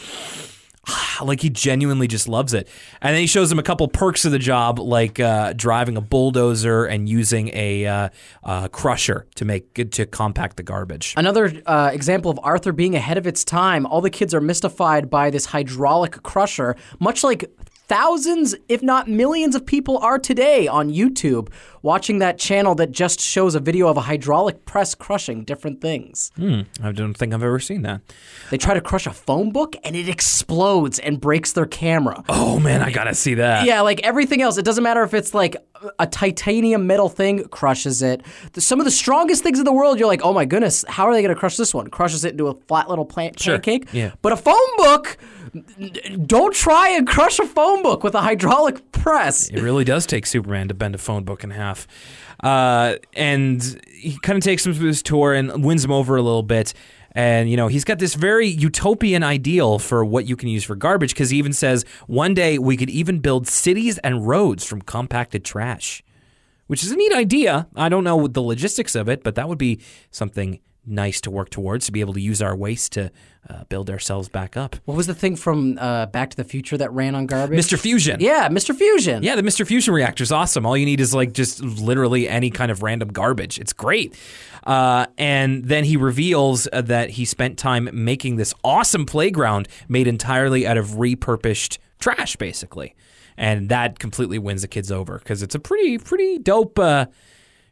like he genuinely just loves it. And then he shows him a couple perks of the job, like uh, driving a bulldozer and using a uh, uh, crusher to make to compact the garbage. Another uh, example of Arthur being ahead of its time. All the kids are mystified by this hydraulic crusher, much like thousands, if not millions, of people are today on YouTube watching that channel that just shows a video of a hydraulic press crushing different things. Hmm, I don't think I've ever seen that. They try to crush a phone book and it explodes and breaks their camera. Oh man, I gotta see that. Yeah, like everything else. It doesn't matter if it's like a titanium metal thing, crushes it. Some of the strongest things in the world, you're like, oh my goodness, how are they to crush this one? Crushes it into a flat little plant pancake. yeah. But a phone book, don't try and crush a phone book with a hydraulic press. It really does take Superman to bend a phone book in half. Uh, and he kind of takes him through his tour and wins him over a little bit. And, you know, he's got this very utopian ideal for what you can use for garbage because he even says one day we could even build cities and roads from compacted trash, which is a neat idea. I don't know the logistics of it, but that would be something nice to work towards to be able to use our waste to uh, build ourselves back up. What was the thing from uh, Back to the Future that ran on garbage? Mr. Fusion. Yeah, Mr. Fusion. Yeah, the Mr. Fusion reactor is awesome. All you need is like just literally any kind of random garbage. It's great. Uh, and then he reveals uh, that he spent time making this awesome playground made entirely out of repurposed trash, basically. And that completely wins the kids over because it's a pretty, pretty dope, uh,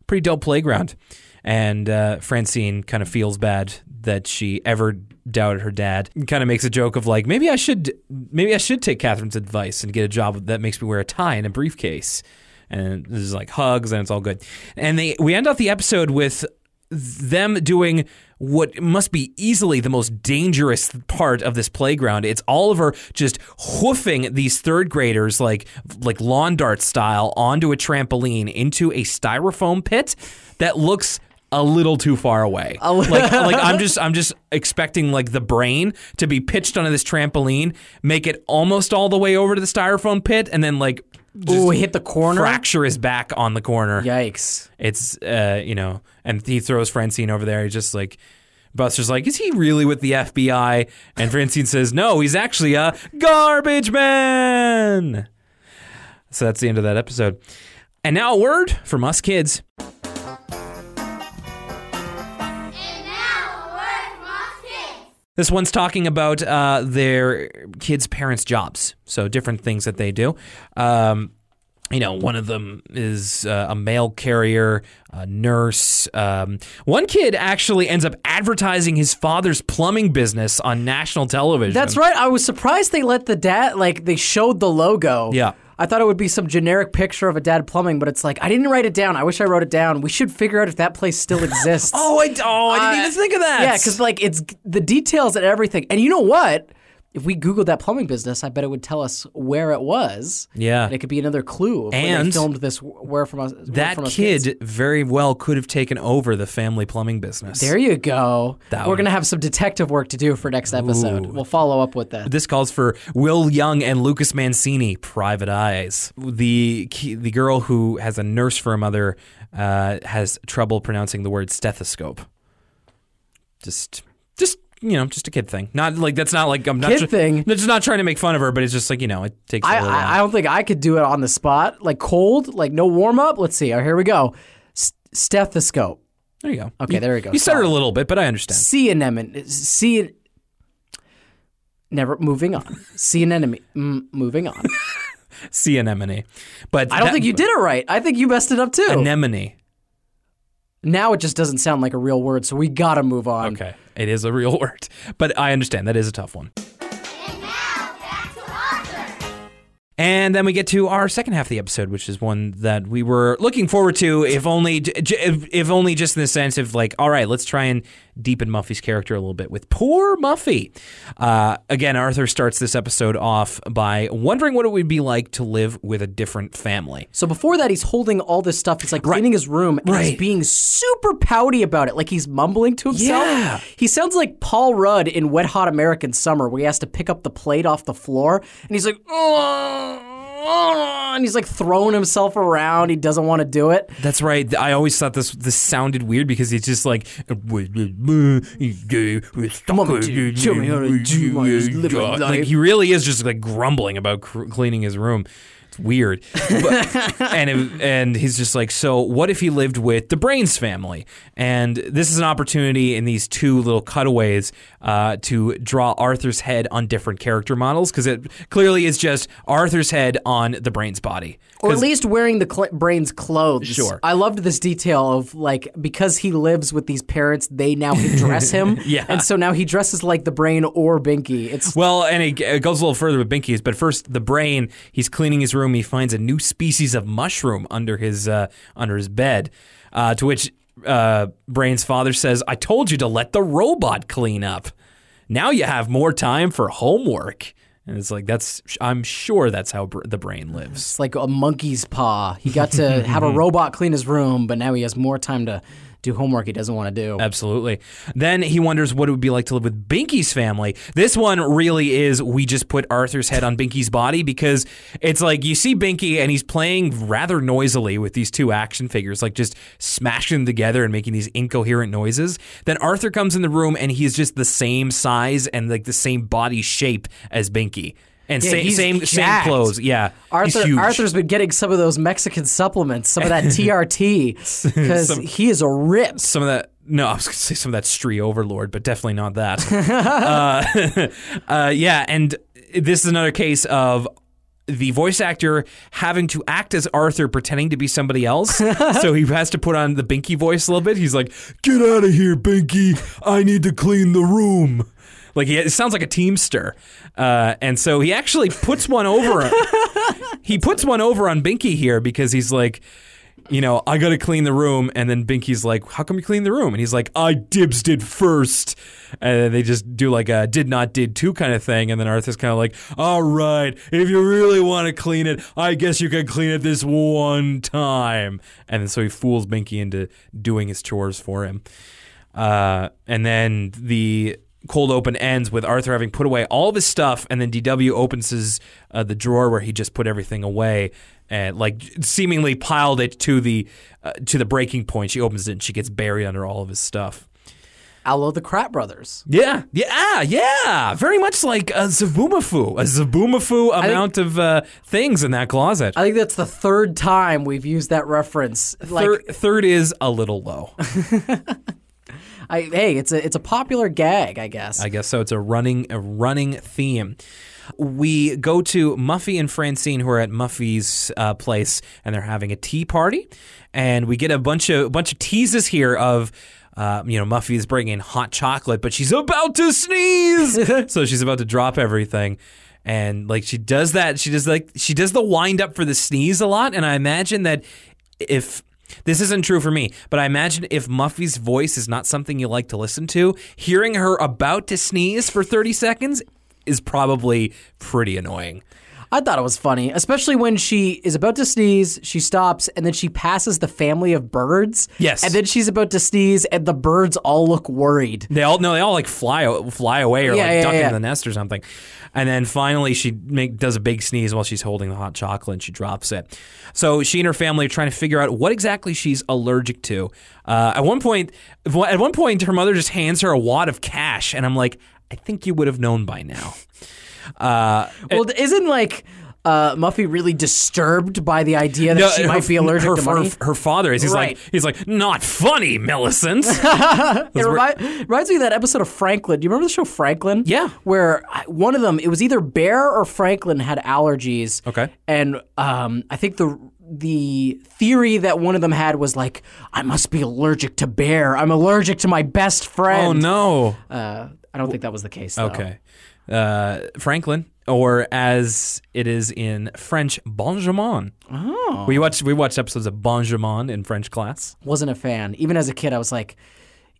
pretty dope playground. And uh, Francine kind of feels bad that she ever doubted her dad. Kind of makes a joke of like, maybe I should, maybe I should take Catherine's advice and get a job that makes me wear a tie and a briefcase. And this is like hugs, and it's all good. And they we end off the episode with them doing what must be easily the most dangerous part of this playground. It's Oliver just hoofing these third graders like like lawn dart style onto a trampoline into a styrofoam pit that looks a little too far away. like like I'm just I'm just expecting like the brain to be pitched onto this trampoline, make it almost all the way over to the styrofoam pit, and then like just Ooh, hit the corner. fracture his back on the corner. Yikes. It's uh, you know, and he throws Francine over there. He's just like Buster's like, is he really with the FBI? And Francine says, no, he's actually a garbage man. So that's the end of that episode. And now a word from us kids. This one's talking about uh, their kids' parents' jobs, so different things that they do. Um, you know, one of them is uh, a mail carrier, a nurse. Um, one kid actually ends up advertising his father's plumbing business on national television. That's right. I was surprised they let the dad like they showed the logo. Yeah. I thought it would be some generic picture of a dad plumbing, but it's like I didn't write it down. I wish I wrote it down. We should figure out if that place still exists. Oh, I, oh, I didn't Uh, even think of that. Yeah, because like it's the details and everything. And you know what? If we googled that plumbing business, I bet it would tell us where it was. Yeah. and it could be another clue And they filmed this. Where from us? Where That from us kid kids. very well could have taken over the family plumbing business. There you go. That We're would- gonna have some detective work to do for next episode. Ooh. We'll follow up with that. This calls for Will Young and Lucas Mancini, Private Eyes. The the girl who has a nurse for a mother uh, has trouble pronouncing the word stethoscope. Just you know, just a kid thing. Not like that's not like I'm not Kid tr- thing? Just not trying to make fun of her, but it's just like you know, it takes. a I, little. I, I don't think I could do it on the spot, like cold, like no warm up. Let's see. Oh, here we go. S- stethoscope. there you go. Okay, You- there we go. You stuttered a little bit, but I understand. Sea anemone. Sea. Never moving on. Sea anemone. Mm, moving on. Sea anemone, but I don't that- think you did it right. I think you messed it up too. anemone. Now it just doesn't sound like a real word, so we gotta move on. Okay, it is a real word, but I understand that is a tough one. And then we get to our second half of the episode, which is one that we were looking forward to, if only, if, only just in the sense of like, all right, let's try and deepen Muffy's character a little bit with poor Muffy. Uh, again, Arthur starts this episode off by wondering what it would be like to live with a different family. So before that, he's holding all this stuff. He's like cleaning his room, and he's Right. being super pouty about it. Like he's mumbling to himself. Yeah. He sounds like Paul Rudd in Wet Hot American Summer, where he has to pick up the plate off the floor, and he's like, "Oh, oh," and he's like throwing himself around. He doesn't want to do it. That's right. I always thought this this sounded weird because he's just like, Mama, show me how to do my living like he really is just like grumbling about cr- cleaning his room. It's weird, But- and it, and he's just like, so what if he lived with the Brains family? And this is an opportunity in these two little cutaways uh, to draw Arthur's head on different character models because it clearly is just Arthur's head on the Brains body. Or at least wearing the cl- brain's clothes. Sure. I loved this detail of like because he lives with these parents, they now can dress him. Yeah. And so now he dresses like the brain or Binky. It's Well, and it, it goes a little further with Binky's, but first the brain. He's cleaning his room. He finds a new species of mushroom under his uh, under his bed. Uh, to which uh, Brain's father says, "I told you to let the robot clean up. Now you have more time for homework." And it's like that's. I'm sure that's how br- the brain lives. It's like a monkey's paw. He got to have a robot clean his room, but now he has more time to do homework he doesn't want to do. Absolutely. Then he wonders what it would be like to live with Binky's family. This one really is we just put Arthur's head on Binky's body because it's like you see Binky and he's playing rather noisily with these two action figures, like just smashing them together and making these incoherent noises. Then Arthur comes in the room and he's just the same size and like the same body shape as Binky. And Yeah, same same same clothes. Yeah. Arthur. Arthur's been getting some of those Mexican supplements, some of that TRT, because he is a rip. some of that no i was going to say some of that stree overlord but definitely not that uh, uh, yeah and this is another case of the voice actor having to act as Arthur pretending to be somebody else. so he has to put on the Binky voice a little bit. He's like, Get out of here, Binky. I need to clean the room. Like he, it sounds like a teamster. Uh, and so he actually puts one over. he puts one over on Binky here because he's like, you know, I got to clean the room. And then Binky's like, how come you clean the room? And he's like, I dibs did first. And they just do like a did not did two kind of thing. And then Arthur's kind of like, all right, if you really want to clean it, I guess you can clean it this one time. And so he fools Binky into doing his chores for him. Uh, and then the cold open ends with Arthur having put away all of his stuff, and then DW opens his uh, the drawer where he just put everything away, and like seemingly piled it to the uh, to the breaking point. She opens it and she gets buried under all of his stuff. Allo the Crap Brothers. Yeah, yeah, yeah. Very much like a Zabumafu, a Zabumafu amount of uh, things in that closet. I think that's the third time we've used that reference. Like, third, third is a little low. I, hey, it's a it's a popular gag, I guess. I guess so. It's a running a running theme. We go to Muffy and Francine, who are at Muffy's uh, place, and they're having a tea party. And we get a bunch of a bunch of teases here of. Uh, you know, Muffy is bringing hot chocolate, but she's about to sneeze, so she's about to drop everything, and like she does that, she does like she does the wind up for the sneeze a lot, and I imagine that if this isn't true for me, but I imagine if Muffy's voice is not something you like to listen to, hearing her about to sneeze for 30 seconds is probably pretty annoying. I thought it was funny, especially when she is about to sneeze, she stops, and then she passes the family of birds. Yes. And then she's about to sneeze, and the birds all look worried. They all no, they all like fly fly away or Yeah, like yeah, duck yeah. into the nest or something. And then finally, she make, does a big sneeze while she's holding the hot chocolate and she drops it. So she and her family are trying to figure out what exactly she's allergic to. Uh, at one point, at one point, her mother just hands her a wad of cash, and I'm like, I think you would have known by now. Uh, Well, isn't like uh, Muffy really disturbed by the idea that she her- might be allergic her, to money? Her, her father is. He's Right. like, he's like, not funny, Millicent. It remi- reminds me of that episode of Franklin. Do you remember the show Franklin? Yeah. Where one of them, it was either Bear or Franklin had allergies. Okay. And um, I think the the theory that one of them had was like, I must be allergic to Bear. I'm allergic to my best friend. oh no. Uh, I don't think that was the case. Though. Okay. Uh, Franklin, or as it is in French, Benjamin. Oh. We watched we watched episodes of Benjamin in French class. Wasn't a fan. Even as a kid, I was like,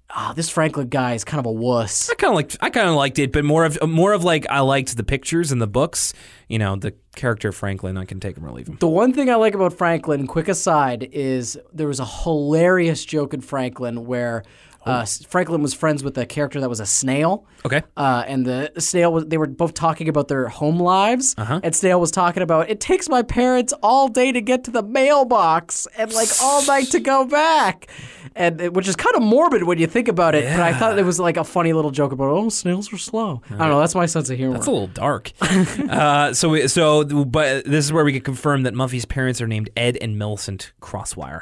ah, this Franklin guy is kind of a wuss. I kind of liked I kind of liked it, but more of more of like I liked the pictures and the books. You know, the character of Franklin, I can take him or leave him. The one thing I like about Franklin, quick aside, is there was a hilarious joke in Franklin where uh, Franklin was friends with a character that was a snail. Okay. Uh, and the snail was, they were both talking about their home lives. Uh-huh. And snail was talking about, it takes my parents all day to get to the mailbox and like all night to go back. And it- which is kind of morbid when you think about it. Yeah. But I thought it was like a funny little joke about, oh, snails are slow. I don't know. That's my sense of humor. That's a little dark. uh, so, we, so, but this is where we can confirm that Muffy's parents are named Ed and Millicent Crosswire.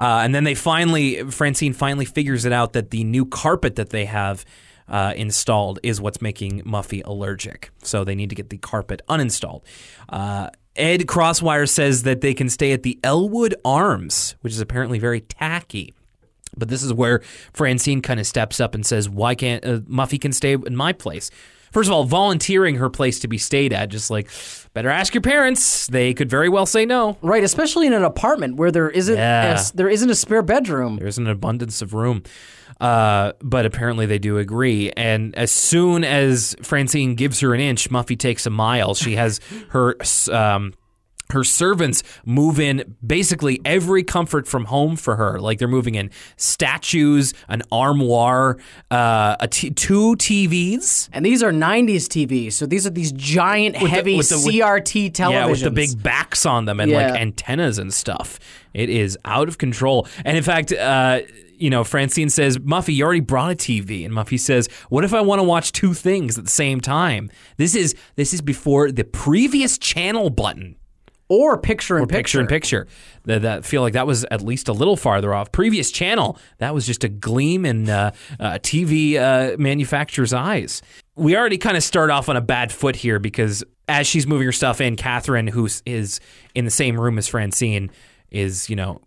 Uh, and then they finally, Francine finally figures it out that the new carpet that they have uh, installed is what's making Muffy allergic. So they need to get the carpet uninstalled. Uh, Ed Crosswire says that they can stay at the Elwood Arms, which is apparently very tacky. But this is where Francine kind of steps up and says, "Why can't uh, Muffy can stay in my place?" First of all, volunteering her place to be stayed at, just like better ask your parents. They could very well say no. Right, especially in an apartment where there isn't Yeah. a there isn't a spare bedroom. There's an abundance of room. Uh, but apparently they do agree. And as soon as Francine gives her an inch, Muffy takes a mile. She has her um, her servants move in basically every comfort from home for her. Like they're moving in statues, an armoire, uh, a t- two TVs. And these are 90s TVs, so these are these giant, the- heavy with the- with- CRT televisions. Yeah, with the big backs on them and like antennas and stuff. It is out of control. And in fact, uh, you know, Francine says, Muffy, you already brought a TV. And Muffy says, What if I want to watch two things at the same time? This is this is before the previous channel button. Or picture in Picture in picture. That, that feel like that was at least a little farther off. Previous channel, that was just a gleam in uh, uh, TV uh, manufacturer's eyes. We already kind of start off on a bad foot here because as she's moving her stuff in, Catherine, who is in the same room as Francine, is you know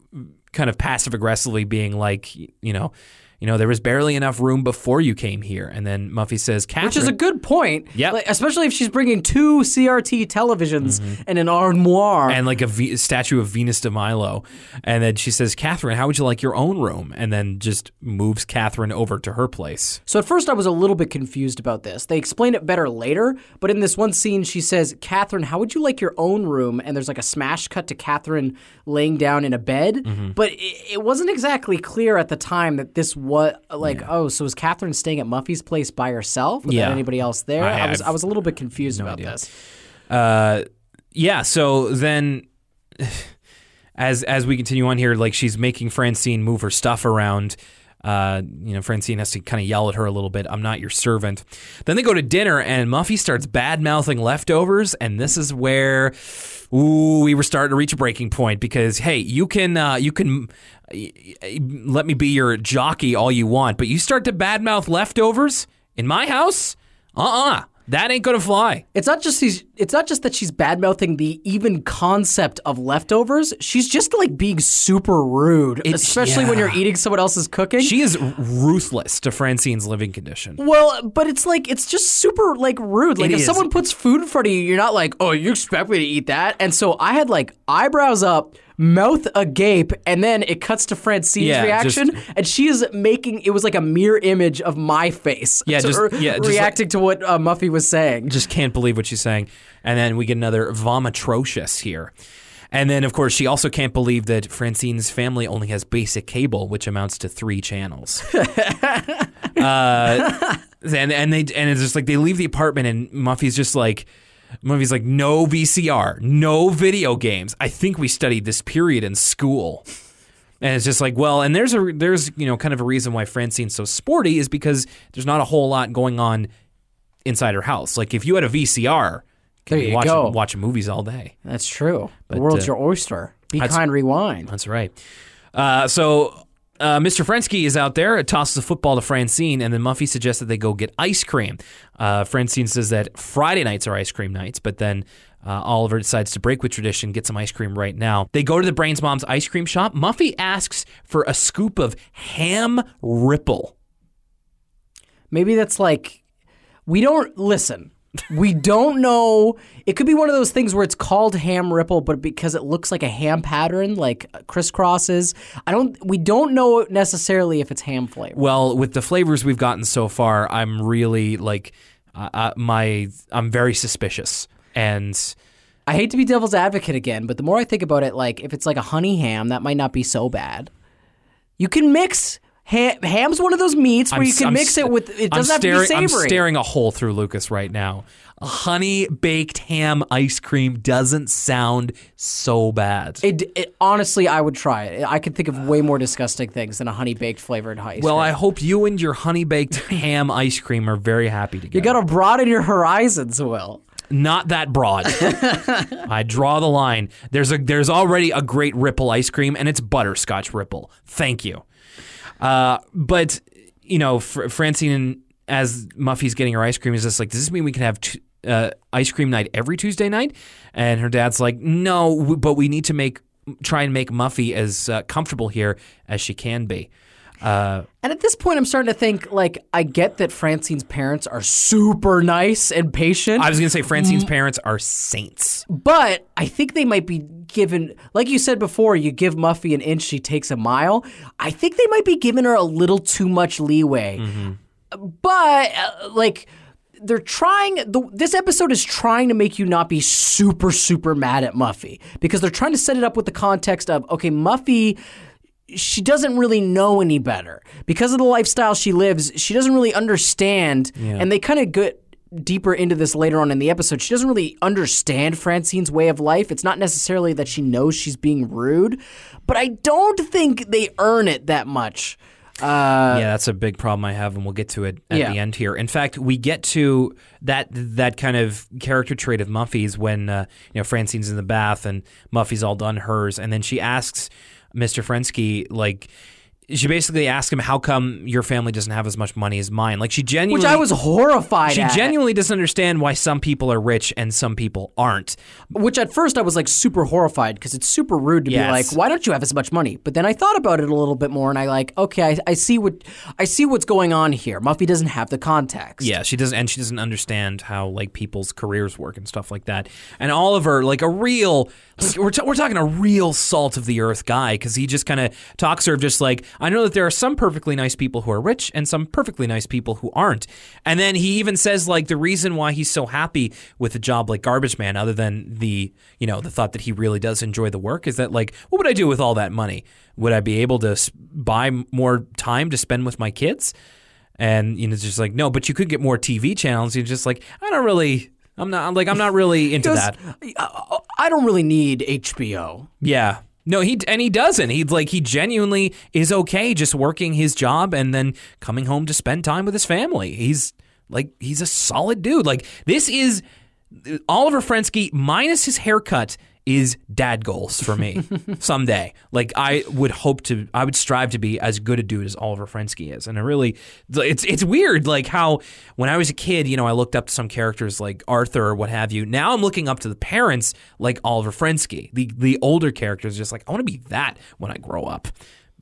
kind of passive aggressively being like, you know. You know, there was barely enough room before you came here. And then Muffy says, Catherine. Which is a good point. Yep. Like, especially if she's bringing two CRT televisions and an armoire. and like a v- statue of Venus de Milo. And then she says, Catherine, how would you like your own room? And then just moves Catherine over to her place. so at first I was a little bit confused about this. They explain it better later, but in this one scene she says, Catherine, how would you like your own room? And there's like a smash cut to Catherine laying down in a bed. Mm-hmm. But it, it wasn't exactly clear at the time that this was like, oh, so is Catherine staying at Muffy's place by herself without Yeah. anybody else there? I- I, was I've- I was a little bit confused about this. Uh, yeah. So then, as as we continue on here, like she's making Francine move her stuff around. Uh, you know, Francine has to kind of yell at her a little bit. I'm not your servant. Then they go to dinner, and Muffy starts bad mouthing leftovers, and this is where, ooh, we were starting to reach a breaking point because hey, you can uh, you can let me be your jockey all you want, but you start to badmouth leftovers in my house, uh uh that ain't gonna fly. It's not just these. It's not just that she's bad mouthing the even concept of leftovers. She's just like being super rude, It's- especially when you're eating someone else's cooking. She is ruthless to Francine's living condition. well, but it's like it's just super like rude. Like It if is. someone puts food in front of you, you're not like, oh, you expect me to eat that. And so I had like eyebrows up, mouth agape, and then it cuts to Francine's Yeah, reaction, and she is making it was like a mirror image of my face. Yeah, just- yeah, just reacting to what uh, Muffy was saying. just can't believe what she's saying. And then we get another vomitrocious here. And then, of course, she also can't believe that Francine's family only has basic cable, which amounts to three channels. uh, and and they and it's just like they leave the apartment, and Muffy's just like, Muffy's like, no VCR, no video games. I think we studied this period in school. And it's just like, well, and there's a there's you know kind of a reason why Francine's so sporty is because there's not a whole lot going on inside her house. Like if you had a VCR, There you watching, go. watching movies all day. That's true. The world's uh, your oyster. Be kind, rewind. That's right. Uh, so uh, Mr. Frensky is out there, tosses a football to Francine, and then Muffy suggests that they go get ice cream. Uh, Francine says that Friday nights are ice cream nights, but then uh, Oliver decides to break with tradition, get some ice cream right now. They go to the Brains Mom's ice cream shop. Muffy asks for a scoop of ham ripple. Maybe that's like we don't listen. We don't know. It could be one of those things where it's called ham ripple, but because it looks like a ham pattern, like crisscrosses. I don't. We don't know necessarily if it's ham flavor. Well, with the flavors we've gotten so far, I'm really like uh, uh, my I'm very suspicious. And I hate to be devil's advocate again, but the more I think about it, like if it's like a honey ham, that might not be so bad. You can mix. Ham, ham's one of those meats where I'm you can I'm mix s- it with. It I'm doesn't have to be savory. I'm staring a hole through Lucas right now. A honey baked ham ice cream doesn't sound so bad. It, it, honestly, I would try it. I could think of way more disgusting things than a honey baked flavored ice cream. well, cream. I hope you and your honey baked ham ice cream are very happy together. you got to broaden your horizons, Will. not that broad. I draw the line. There's a there's already a great Ripple ice cream, and it's butterscotch Ripple. Thank you. Uh, but you know, Fr- Francine, as Muffy's getting her ice cream, is just like, does this mean we can have t- uh, ice cream night every Tuesday night? And her dad's like, no, w- but we need to make try and make Muffy as uh, comfortable here as she can be. Uh, And at this point, I'm starting to think like I get that Francine's parents are super nice and patient, I was gonna say Francine's parents are saints. but I think they might be given, like you said before, you give Muffy an inch, she takes a mile. I think they might be giving her a little too much leeway. But uh, like. They're trying. The, this episode is trying to make you not be super, super mad at Muffy because they're trying to set it up with the context of okay, Muffy she doesn't really know any better because of the lifestyle she lives. She doesn't really understand, and they kind of get deeper into this later on in the episode. She doesn't really understand Francine's way of life. It's not necessarily that she knows she's being rude, but I don't think they earn it that much. Uh, yeah, that's a big problem I have, and we'll get to it at Yeah. the end here. In fact, we get to that that kind of character trait of Muffy's when uh, you know Francine's in the bath and Muffy's all done hers, and then she asks Mr. Frensky like. She basically asks him, "How come your family doesn't have as much money as mine?" Like she genuinely, which I was horrified she at. genuinely doesn't understand why some people are rich and some people aren't. Which at first I was like super horrified because it's super rude to Yes. be like, why don't you have as much money? But then I thought about it a little bit more and I like, okay, I, I see what I see what's going on here. Muffy doesn't have the context. Yeah, she doesn't, and she doesn't understand how like people's careers work and stuff like that. And Oliver, like a real, like, we're t- we're talking a real salt of the earth guy because he just kind of talks her of just like I know that there are some perfectly nice people who are rich and some perfectly nice people who aren't. And then he even says like the reason why he's so happy with a job like garbage man, other than the you know the thought that he really does enjoy the work, is that like what would I do with all that money? Would I be able to buy more time to spend with my kids? And you know, it's just like no, but you could get more TV channels. You're just like, I don't really, I'm not I'm like I'm not really into that. I don't really need HBO. Yeah, no, he and he doesn't. He's like he genuinely is okay just working his job and then coming home to spend time with his family. He's like he's a solid dude. Like this is Oliver Frensky minus his haircut is dad goals for me someday. Like I would hope to, I would strive to be as good a dude as Oliver Frensky is. And I really, it's it's weird. Like how when I was a kid, you know, I looked up to some characters like Arthur or what have you. Now I'm looking up to the parents like Oliver Frensky. The the older characters, just like I want to be that when I grow up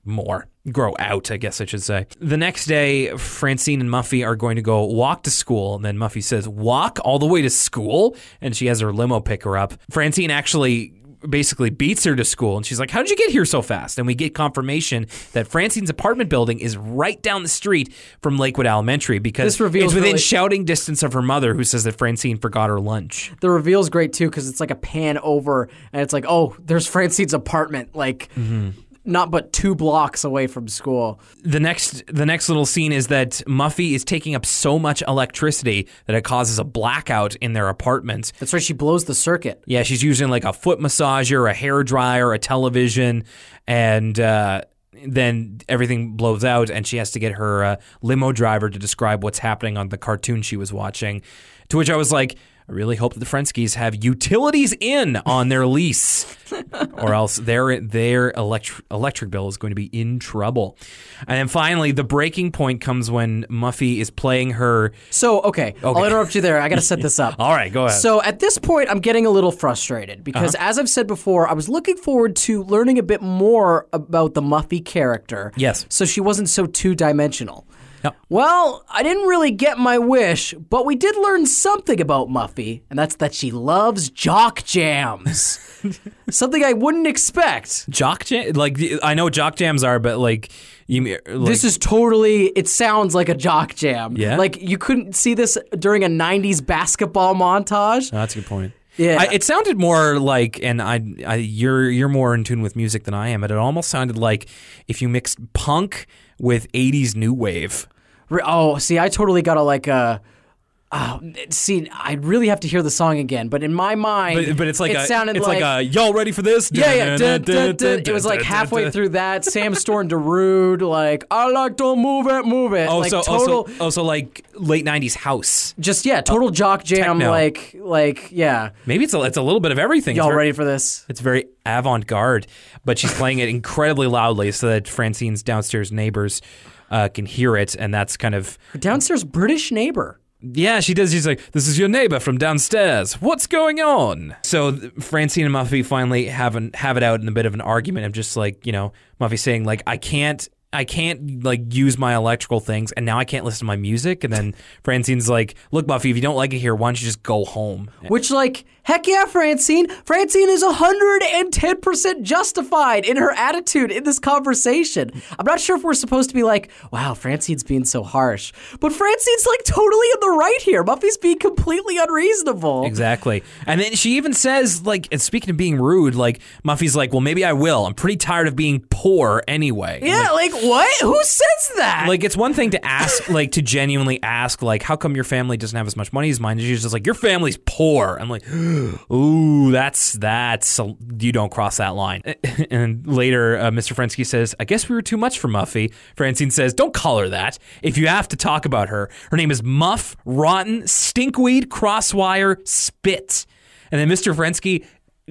more grow out, I guess I should say. The next day, Francine and Muffy are going to go walk to school, and then Muffy says, "Walk all the way to school?" And she has her limo pick her up. Francine actually basically beats her to school and she's like, How did you get here so fast? And we get confirmation that Francine's apartment building is right down the street from Lakewood Elementary because This reveals it's within really- shouting distance of her mother who says that Francine forgot her lunch. The reveal's great too because it's like a pan over and it's like, oh, there's Francine's apartment, like mm-hmm. Not but two blocks away from school. The next the next little scene is that Muffy is taking up so much electricity that it causes a blackout in their apartment. That's right, she blows the circuit. Yeah, she's using like a foot massager, a hair dryer, a television, and uh, then everything blows out, and she has to get her uh, limo driver to describe what's happening on the cartoon she was watching. To which I was like, I really hope that the Frenskies have utilities in on their lease, or else their their electric electric bill is going to be in trouble. And then finally, the breaking point comes when Muffy is playing her. So, okay, I'll interrupt you there. I got to set this up. All right, go ahead. So at this point, I'm getting a little frustrated because, Uh-huh. as I've said before, I was looking forward to learning a bit more about the Muffy character. Yes. So she wasn't so two dimensional. Yep. Well, I didn't really get my wish, but we did learn something about Muffy, and that's that she loves jock jams. something I wouldn't expect. Jock jam, like I know what jock jams are, but like you, like, this is totally, it sounds like a jock jam. Yeah? Like you couldn't see this during a 90s basketball montage. Oh, that's a good point. Yeah. I, it sounded more like, and I, I, you're you're more in tune with music than I am, but it almost sounded like if you mixed punk with '80s new wave. Oh, see, I totally got to like uh Oh, see, I really have to hear the song again, but in my mind, But, but it's like it a, sounded it's like, like, a y'all ready for this? yeah, yeah. dun, dun, dun. It was like halfway through that. Sandstorm Darude, like I like to move it, move it. Oh, like so total, also, also like late '90s house. just yeah, total jock jam. techno. Like, like yeah. Maybe it's a, it's a little bit of everything. Y'all very- ready for this? It's very avant garde, but she's playing it incredibly loudly so that Francine's downstairs neighbors uh, can hear it, and that's kind of Her downstairs British neighbor. Yeah, she does. She's like, "This is your neighbor from downstairs. What's going on?" So Francine and Muffy finally have an, have it out in a bit of an argument of just like you know Muffy saying like, "I can't." I can't like use my electrical things, and now I can't listen to my music. And then Francine's like, "Look, Muffy, if you don't like it here, why don't you just go home?" Which, like, heck yeah, Francine. Francine is 110% justified in her attitude in this conversation. I'm not sure if we're supposed to be like, wow, Francine's being so harsh. But Francine's, like, totally in the right here. Muffy's being completely unreasonable. Exactly. And then she even says, like, and speaking of being rude, like, Muffy's like, well, maybe I will. I'm pretty tired of being poor anyway. Yeah, like, what? Who says that? Like, it's one thing to ask, like, to genuinely ask, like, how come your family doesn't have as much money as mine? And she's just like, your family's poor. I'm like, ooh, that's, that's, you don't cross that line. And later, uh, Mr. Frensky says, I guess we were too much for Muffy. Francine says, don't call her that. If you have to talk about her, her name is Muff, Rotten, Stinkweed, Crosswire, Spit. And then Mr. Frensky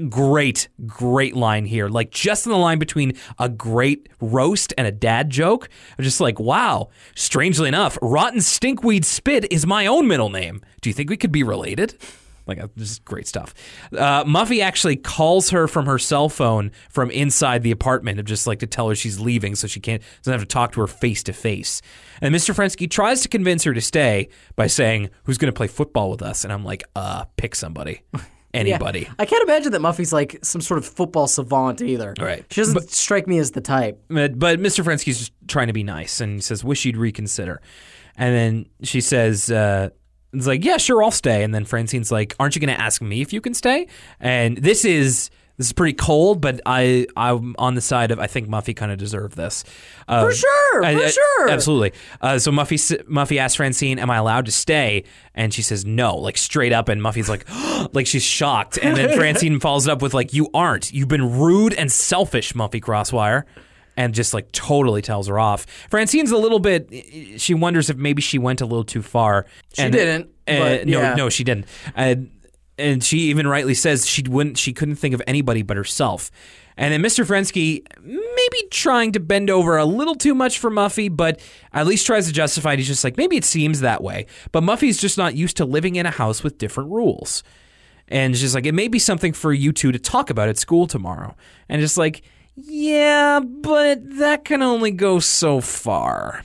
great, great line here. Like just in the line between a great roast and a dad joke. I'm just like, wow. Strangely enough, Rotten Stinkweed Spit is my own middle name. Do you think we could be related? Like uh, this is great stuff. Uh, Muffy actually calls her from her cell phone from inside the apartment, of just like to tell her she's leaving, so she can't doesn't have to talk to her face to face. And Mr. Frensky tries to convince her to stay by saying, "Who's going to play football with us?" And I'm like, "Uh, pick somebody, Yeah. anybody." I can't imagine that Muffy's like some sort of football savant either. Right. She doesn't strike me as the type. But, but Mr. Frensky's just trying to be nice, and he says, "Wish you'd reconsider." And then she says, uh, "It's like, yeah, sure, I'll stay." And then Francine's like, "Aren't you going to ask me if you can stay?" And this is this is pretty cold, but I I'm on the side of I think Muffy kind of deserved this. Uh, For sure, for I- sure. absolutely. Uh, so Muffy Muffy asks Francine, "Am I allowed to stay?" And she says, "No," like straight up. And Muffy's like, like she's shocked. And then Francine follows it up with like, "You aren't. You've been rude and selfish, Muffy Crosswire." And just like totally tells her off. Francine's a little bit. She wonders if maybe she went a little too far. She didn't, uh, but no, yeah. no, she didn't. And and she even rightly says she wouldn't. She couldn't think of anybody but herself. And then Mr. Frensky maybe trying to bend over a little too much for Muffy, but at least tries to justify it. He's just like, maybe it seems that way. But Muffy's just not used to living in a house with different rules. And she's like, it may be something for you two to talk about at school tomorrow. And just like, yeah, but that can only go so far.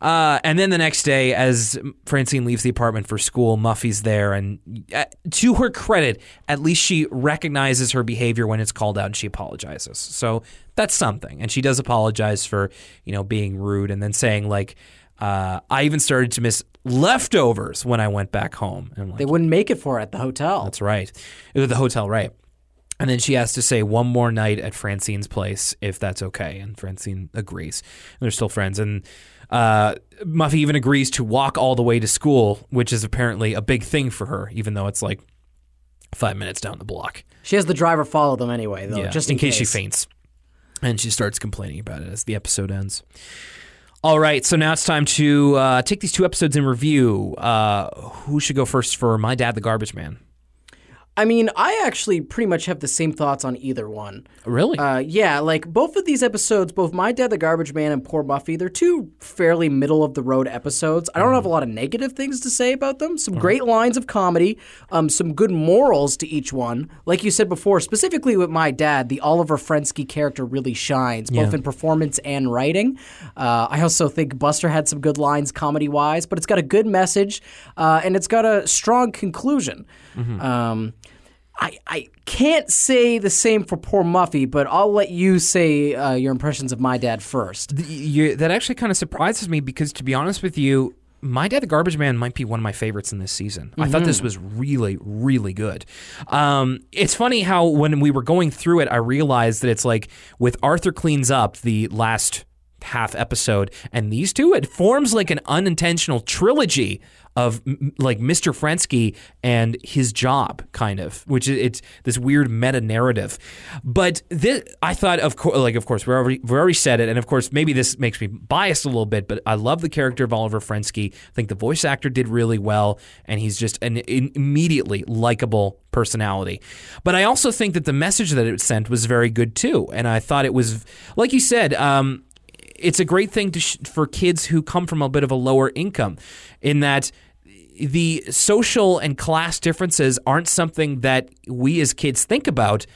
Uh, and then the next day, as Francine leaves the apartment for school, Muffy's there, and uh, to her credit, at least she recognizes her behavior when it's called out, and she apologizes. So that's something, and she does apologize for you know being rude, and then saying like, uh, "I even started to miss leftovers when I went back home." And like, They wouldn't make it for her at the hotel. that's right. The hotel, right? And then she has to say one more night at Francine's place if that's okay. And Francine agrees. And they're still friends. And uh, Muffy even agrees to walk all the way to school, which is apparently a big thing for her, even though it's like five minutes down the block. She has the driver follow them anyway, though, just in, case she faints. And she starts complaining about it as the episode ends. All right, so now it's time to uh, take these two episodes in review. Uh, who should go first for My Dad, the Garbage Man? I mean, I actually pretty much have the same thoughts on either one. Really? Uh, yeah, like both of these episodes, both My Dad the Garbage Man and Poor Muffy, they're two fairly middle of the road episodes. I don't have a lot of negative things to say about them. Some great lines of comedy, um, some good morals to each one. Like you said before, specifically with My Dad, the Oliver Frensky character really shines, both Yeah. in performance and writing. Uh, I also think Buster had some good lines comedy wise, but it's got a good message uh, and it's got a strong conclusion. Um, I, I can't say the same for poor Muffy, but I'll let you say uh, your impressions of my dad first. Th- you, that actually kind of surprises me because, to be honest with you, My Dad the Garbage Man might be one of my favorites in this season. I thought this was really, really good. Um, it's funny how when we were going through it, I realized that it's like with Arthur Cleans Up, the last half episode, and these two, it forms like an unintentional trilogy of like Mr. Frensky and his job, kind of, which is it's this weird meta narrative. But this, I thought, of course, like of course, we already we already said it, and of course, maybe this makes me biased a little bit, but I love the character of Oliver Frensky. I think the voice actor did really well, and he's just an immediately likable personality. But I also think that the message that it sent was very good too, and I thought it was, like you said. Um, it's a great thing sh- for kids who come from a bit of a lower income in that the social and class differences aren't something that we as kids think about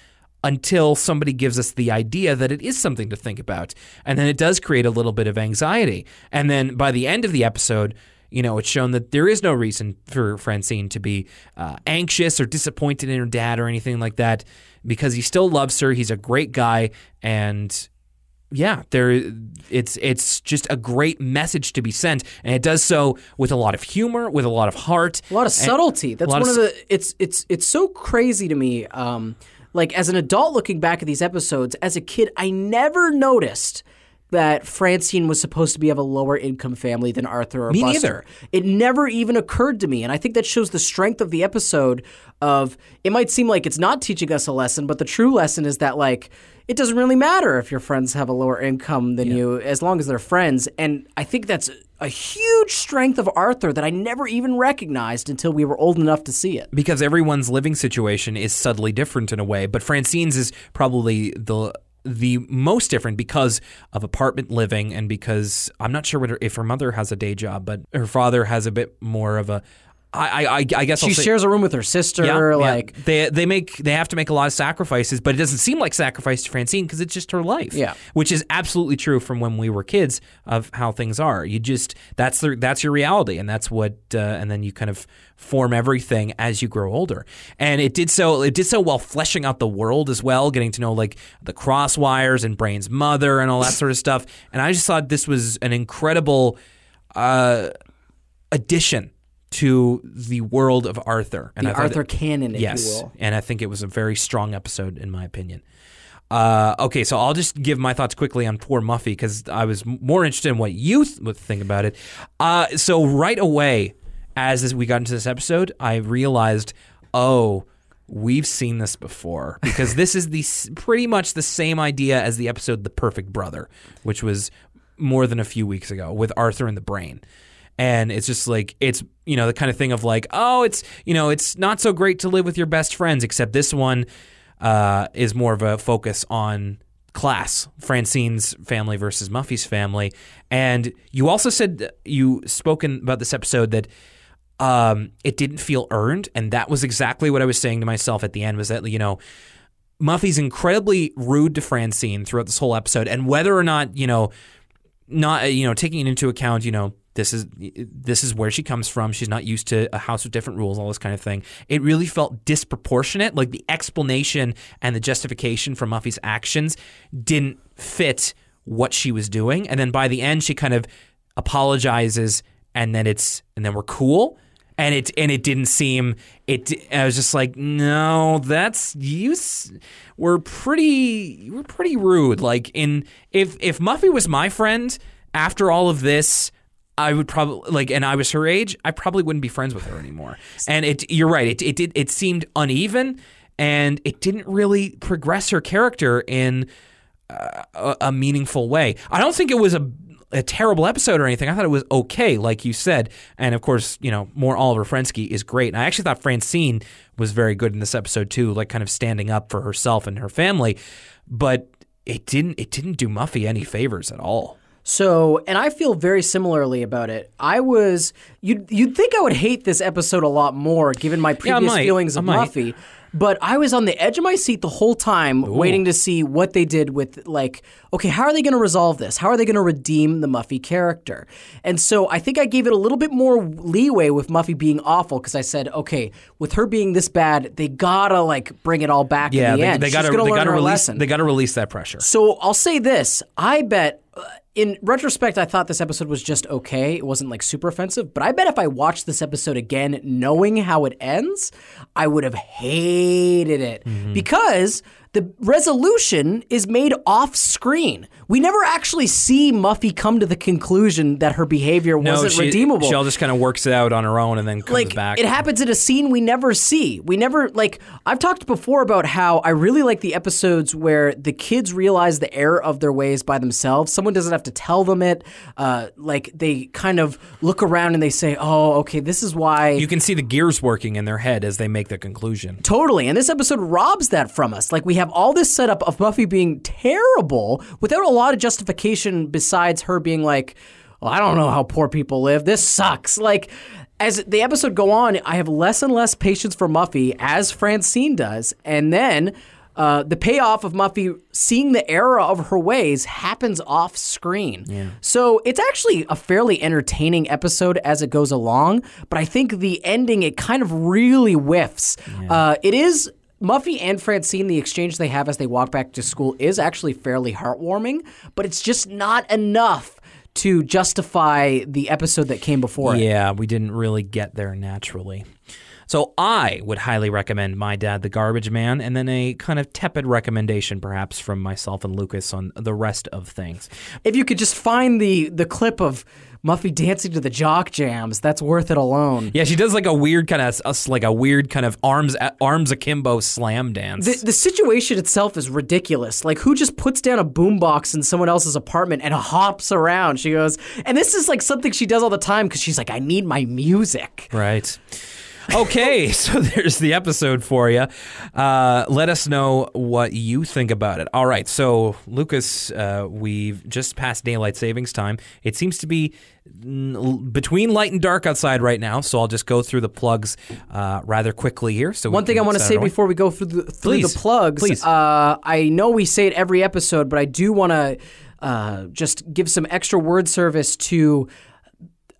until somebody gives us the idea that it is something to think about. And then it does create a little bit of anxiety. And then by the end of the episode you know, it's shown that there is no reason for Francine to be uh, anxious or disappointed in her dad or anything like that because he still loves her. He's a great guy, and yeah, there it's it's just a great message to be sent, and it does so with a lot of humor, with a lot of heart, A lot of subtlety. That's one of of the. It's it's it's so crazy to me. Um, like as an adult looking back at these episodes, as a kid, I never noticed that Francine was supposed to be of a lower income family than Arthur or Me Buster. neither. It never even occurred to me, and I think that shows the strength of the episode. Of it might seem like it's not teaching us a lesson, but the true lesson is that like it doesn't really matter if your friends have a lower income than you, as long as they're friends. And I think that's a huge strength of Arthur that I never even recognized until we were old enough to see it. because everyone's living situation is subtly different in a way, but Francine's is probably the the most different because of apartment living and because I'm not sure her, if her mother has a day job, but her father has a bit more of a. I I, I guess She say, shares a room with her sister. Yeah, yeah. like they they make they have to make a lot of sacrifices, but it doesn't seem like sacrifice to Francine because it's just her life. Yeah. which is absolutely true from when we were kids of how things are. You just that's the that's your reality, and that's what uh, and then you kind of form everything as you grow older. And it did so it did so while fleshing out the world as well, getting to know like the crosswires and Brain's mother and all that sort of stuff. And I just thought this was an incredible. Uh, addition to the world of Arthur. And the Arthur it- canon, if yes, you will. and I think it was a very strong episode in my opinion. Uh, okay, so I'll just give my thoughts quickly on poor Muffy because I was more interested in what you th- would think about it. Uh, so right away, as this, we got into this episode, I realized, oh, we've seen this before because this is the pretty much the same idea as the episode "The Perfect Brother," which was more than a few weeks ago with Arthur and the Brain and it's just like it's you know the kind of thing of like oh it's you know it's not so great to live with your best friends except this one uh, is more of a focus on class francine's family versus muffy's family. And you also said you spoken about this episode that um, it didn't feel earned and that was exactly what i was saying to myself at the end was that you know Muffy's incredibly rude to Francine throughout this whole episode, and whether or not you know not you know taking it into account you know this is this is where she comes from. She's not used to a house with different rules all this kind of thing. It really felt disproportionate. Like the explanation and the justification for muffy's actions didn't fit what she was doing. And then by the end she kind of apologizes and then it's and then we're cool. And it and it didn't seem it I was just like no that's you we're pretty we're pretty rude. Like in if if Muffy was my friend after all of this I would probably like and I was her age I probably wouldn't be friends with her anymore and it you're right it it did it seemed uneven and it didn't really progress her character in uh, a, a meaningful way. I don't think it was a a terrible episode or anything. I thought it was okay, like you said. And of course, you know, more Oliver Frensky is great. And I actually thought Francine was very good in this episode too, like kind of standing up for herself and her family. But it didn't it didn't do Muffy any favors at all. So, and I feel very similarly about it. I was you'd you'd think I would hate this episode a lot more given my previous might. feelings of. Muffy, but I was on the edge of my seat the whole time waiting to see what they did with like okay, how are they going to resolve this? How are they going to redeem the Muffy character? And so I think I gave it a little bit more leeway with Muffy being awful because I said, okay, with her being this bad, they got to like bring it all back Yeah, in the they, end. they gotta gonna they learn gotta her release lesson. they gotta release that pressure. So I'll say this: I bet, in retrospect, I thought this episode was just okay. It wasn't like super offensive, but I bet if I watched this episode again, knowing how it ends, I would have hated it mm-hmm. because the resolution is made off screen. We never actually see Muffy come to the conclusion that her behavior wasn't she, redeemable She all just kind of works it out on her own and then comes like back. it happens in a scene we never see. We never like I've talked before about how I really like the episodes where the kids realize the error of their ways by themselves. Someone doesn't have to tell them it. Uh, like they kind of look around and they say, "Oh, okay, this is why." you can see the gears working in their head as they make the conclusion. Totally. And this episode robs that from us. Like we have all this setup of Muffy being terrible without a lot of justification besides her being like, well, I don't know how poor people live. This sucks. Like as the episode go on, I have less and less patience for Muffy as Francine does. And then uh, the payoff of Muffy seeing the error of her ways happens off screen. So it's actually a fairly entertaining episode as it goes along, but I think the ending, it kind of really whiffs. Uh, it is. Muffy and Francine, the exchange they have as they walk back to school is actually fairly heartwarming, but it's just not enough to justify the episode that came before it. Yeah, we didn't really get there naturally. So I would highly recommend My Dad the Garbage Man, and then a kind of tepid recommendation, perhaps from myself and Lucas on the rest of things. If you could just find the the clip of Muffy dancing to the jock jams, that's worth it alone. Yeah, she does like a weird kind of like a weird kind of arms arms akimbo slam dance. The, the situation itself is ridiculous. Like, who just puts down a boombox in someone else's apartment and hops around? She goes, and this is like something she does all the time because she's like, I need my music. Right. Okay, so there's the episode for you. Uh, let us know what you think about it. All right, so Lucas, uh, we've just passed daylight savings time. It seems to be between light and dark outside right now, so I'll just go through the plugs uh, rather quickly here. So One thing I want to say before we go through the through Please. the plugs, Please. Uh, I know we say it every episode, but I do want to uh, just give some extra word service to.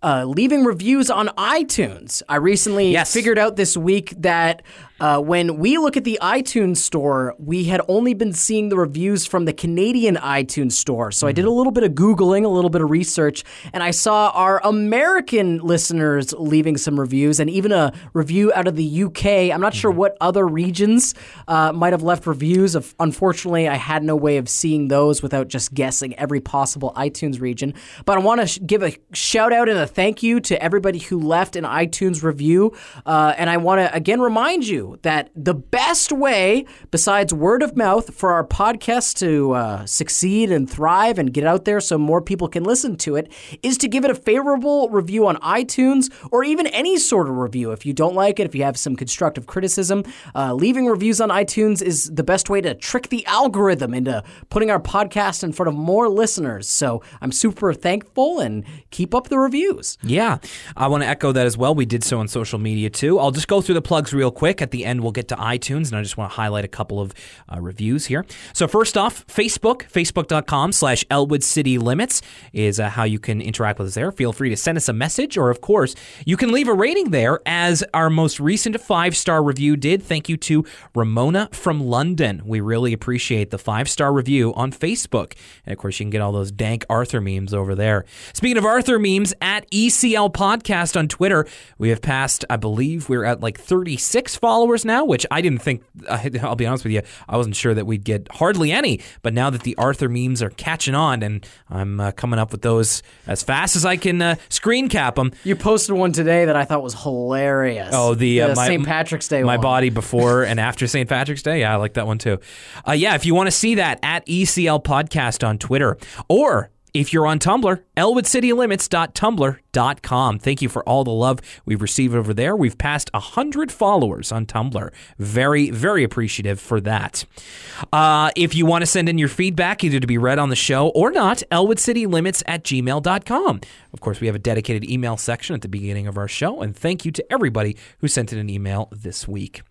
Uh, leaving reviews on iTunes. I recently Yes. figured out this week that uh, when we look at the iTunes store, we had only been seeing the reviews from the Canadian iTunes store. So I did a little bit of Googling, a little bit of research, and I saw our American listeners leaving some reviews and even a review out of the UK. I'm not sure what other regions uh, might have left reviews. Of, unfortunately, I had no way of seeing those without just guessing every possible iTunes region. But I want to sh- give a shout out and a thank you to everybody who left an iTunes review. Uh, and I want to again remind you that the best way, besides word of mouth, for our podcast to uh, succeed and thrive and get out there so more people can listen to it, is to give it a favorable review on iTunes or even any sort of review. If you don't like it, if you have some constructive criticism, uh, leaving reviews on iTunes is the best way to trick the algorithm into putting our podcast in front of more listeners. So I'm super thankful and keep up the reviews. Yeah, I want to echo that as well. We did so on social media too. I'll just go through the plugs real quick. At the end, we'll get to iTunes, and I just want to highlight a couple of uh, reviews here. So first off, Facebook, facebook.com slash Elwood City Limits is uh, how you can interact with us there. Feel free to send us a message, or of course, you can leave a rating there as our most recent five-star review did. Thank you to Ramona from London. We really appreciate the five-star review on Facebook. And of course, you can get all those dank Arthur memes over there. Speaking of Arthur memes, at ECL Podcast on Twitter, we have passed, I believe we're at like 36 followers now, which I didn't think, I'll be honest with you, I wasn't sure that we'd get hardly any. But now that the Arthur memes are catching on and I'm uh, coming up with those as fast as I can uh, screen cap them. You posted one today that I thought was hilarious. Oh, the, uh, my- St. Patrick's Day My one. body before and after St. Patrick's Day. Yeah, I like that one too. Uh, yeah, if you want to see that at ECL Podcast on Twitter or if you're on Tumblr, elwoodcitylimits.tumblr.com. Thank you for all the love we've received over there. We've passed 100 followers on Tumblr. Very, very appreciative for that. Uh, if you want to send in your feedback, either to be read on the show or not, elwoodcitylimits at gmail.com. Of course, we have a dedicated email section at the beginning of our show, and thank you to everybody who sent in an email this week.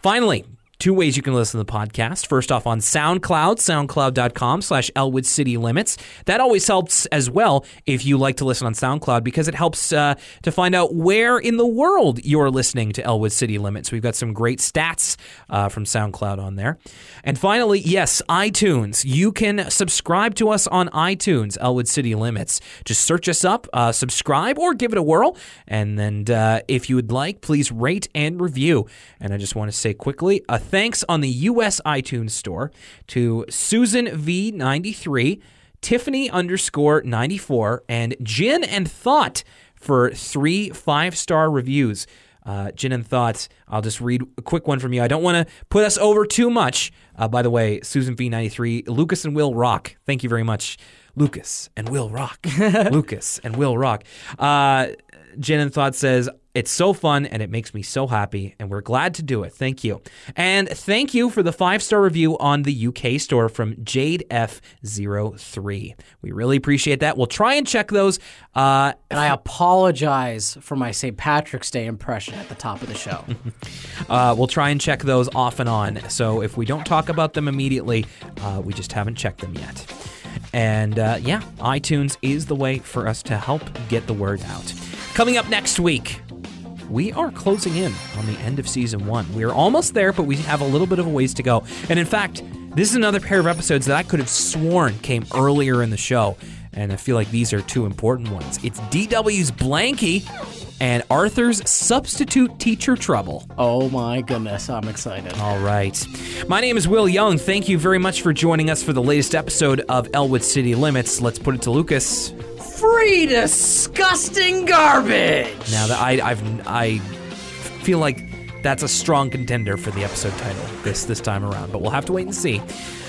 Finally, Two ways you can listen to the podcast. First off on SoundCloud, soundcloud.com slash Elwood City Limits. That always helps as well if you like to listen on SoundCloud because it helps uh, to find out where in the world you're listening to Elwood City Limits. We've got some great stats uh, from SoundCloud on there. And finally, yes, iTunes. You can subscribe to us on iTunes, Elwood City Limits. Just search us up, uh, subscribe, or give it a whirl. And then uh, if you would like, please rate and review. And I just want to say quickly, a thanks on the U.S. iTunes store to Susan V93, Tiffany underscore 94, and Jin and Thought for three five star reviews. Uh, Jin and Thoughts, I'll just read a quick one from you. I don't want to put us over too much. Uh, by the way, Susan V93, Lucas and Will Rock. Thank you very much. Lucas and Will Rock. Lucas and Will Rock. Uh, Jen and Thought says, It's so fun and it makes me so happy, and we're glad to do it. Thank you. And thank you for the five star review on the UK store from Jade F03. We really appreciate that. We'll try and check those. Uh, And I apologize for my St. Patrick's Day impression at the top of the show. uh, we'll try and check those off and on. So if we don't talk about them immediately, uh, we just haven't checked them yet. And uh, yeah, iTunes is the way for us to help get the word out. Coming up next week, we are closing in on the end of season one. We are almost there, but we have a little bit of a ways to go. And in fact, this is another pair of episodes that I could have sworn came earlier in the show. And I feel like these are two important ones. It's DW's Blanky and Arthur's substitute teacher trouble. oh my goodness, I'm excited. All right. My name is Will Young. Thank you very much for joining us for the latest episode of Elwood City Limits. Let's put it to Lucas. Free disgusting garbage! Now that I I've I feel like that's a strong contender for the episode title this this time around, but we'll have to wait and see.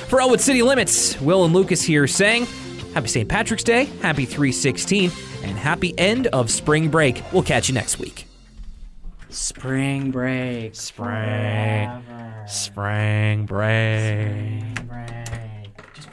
For Elwood City Limits, Will and Lucas here saying Happy St. Patrick's Day, Happy 316, and happy end of spring break. We'll catch you next week. Spring break. Spring. spring break, Spring break.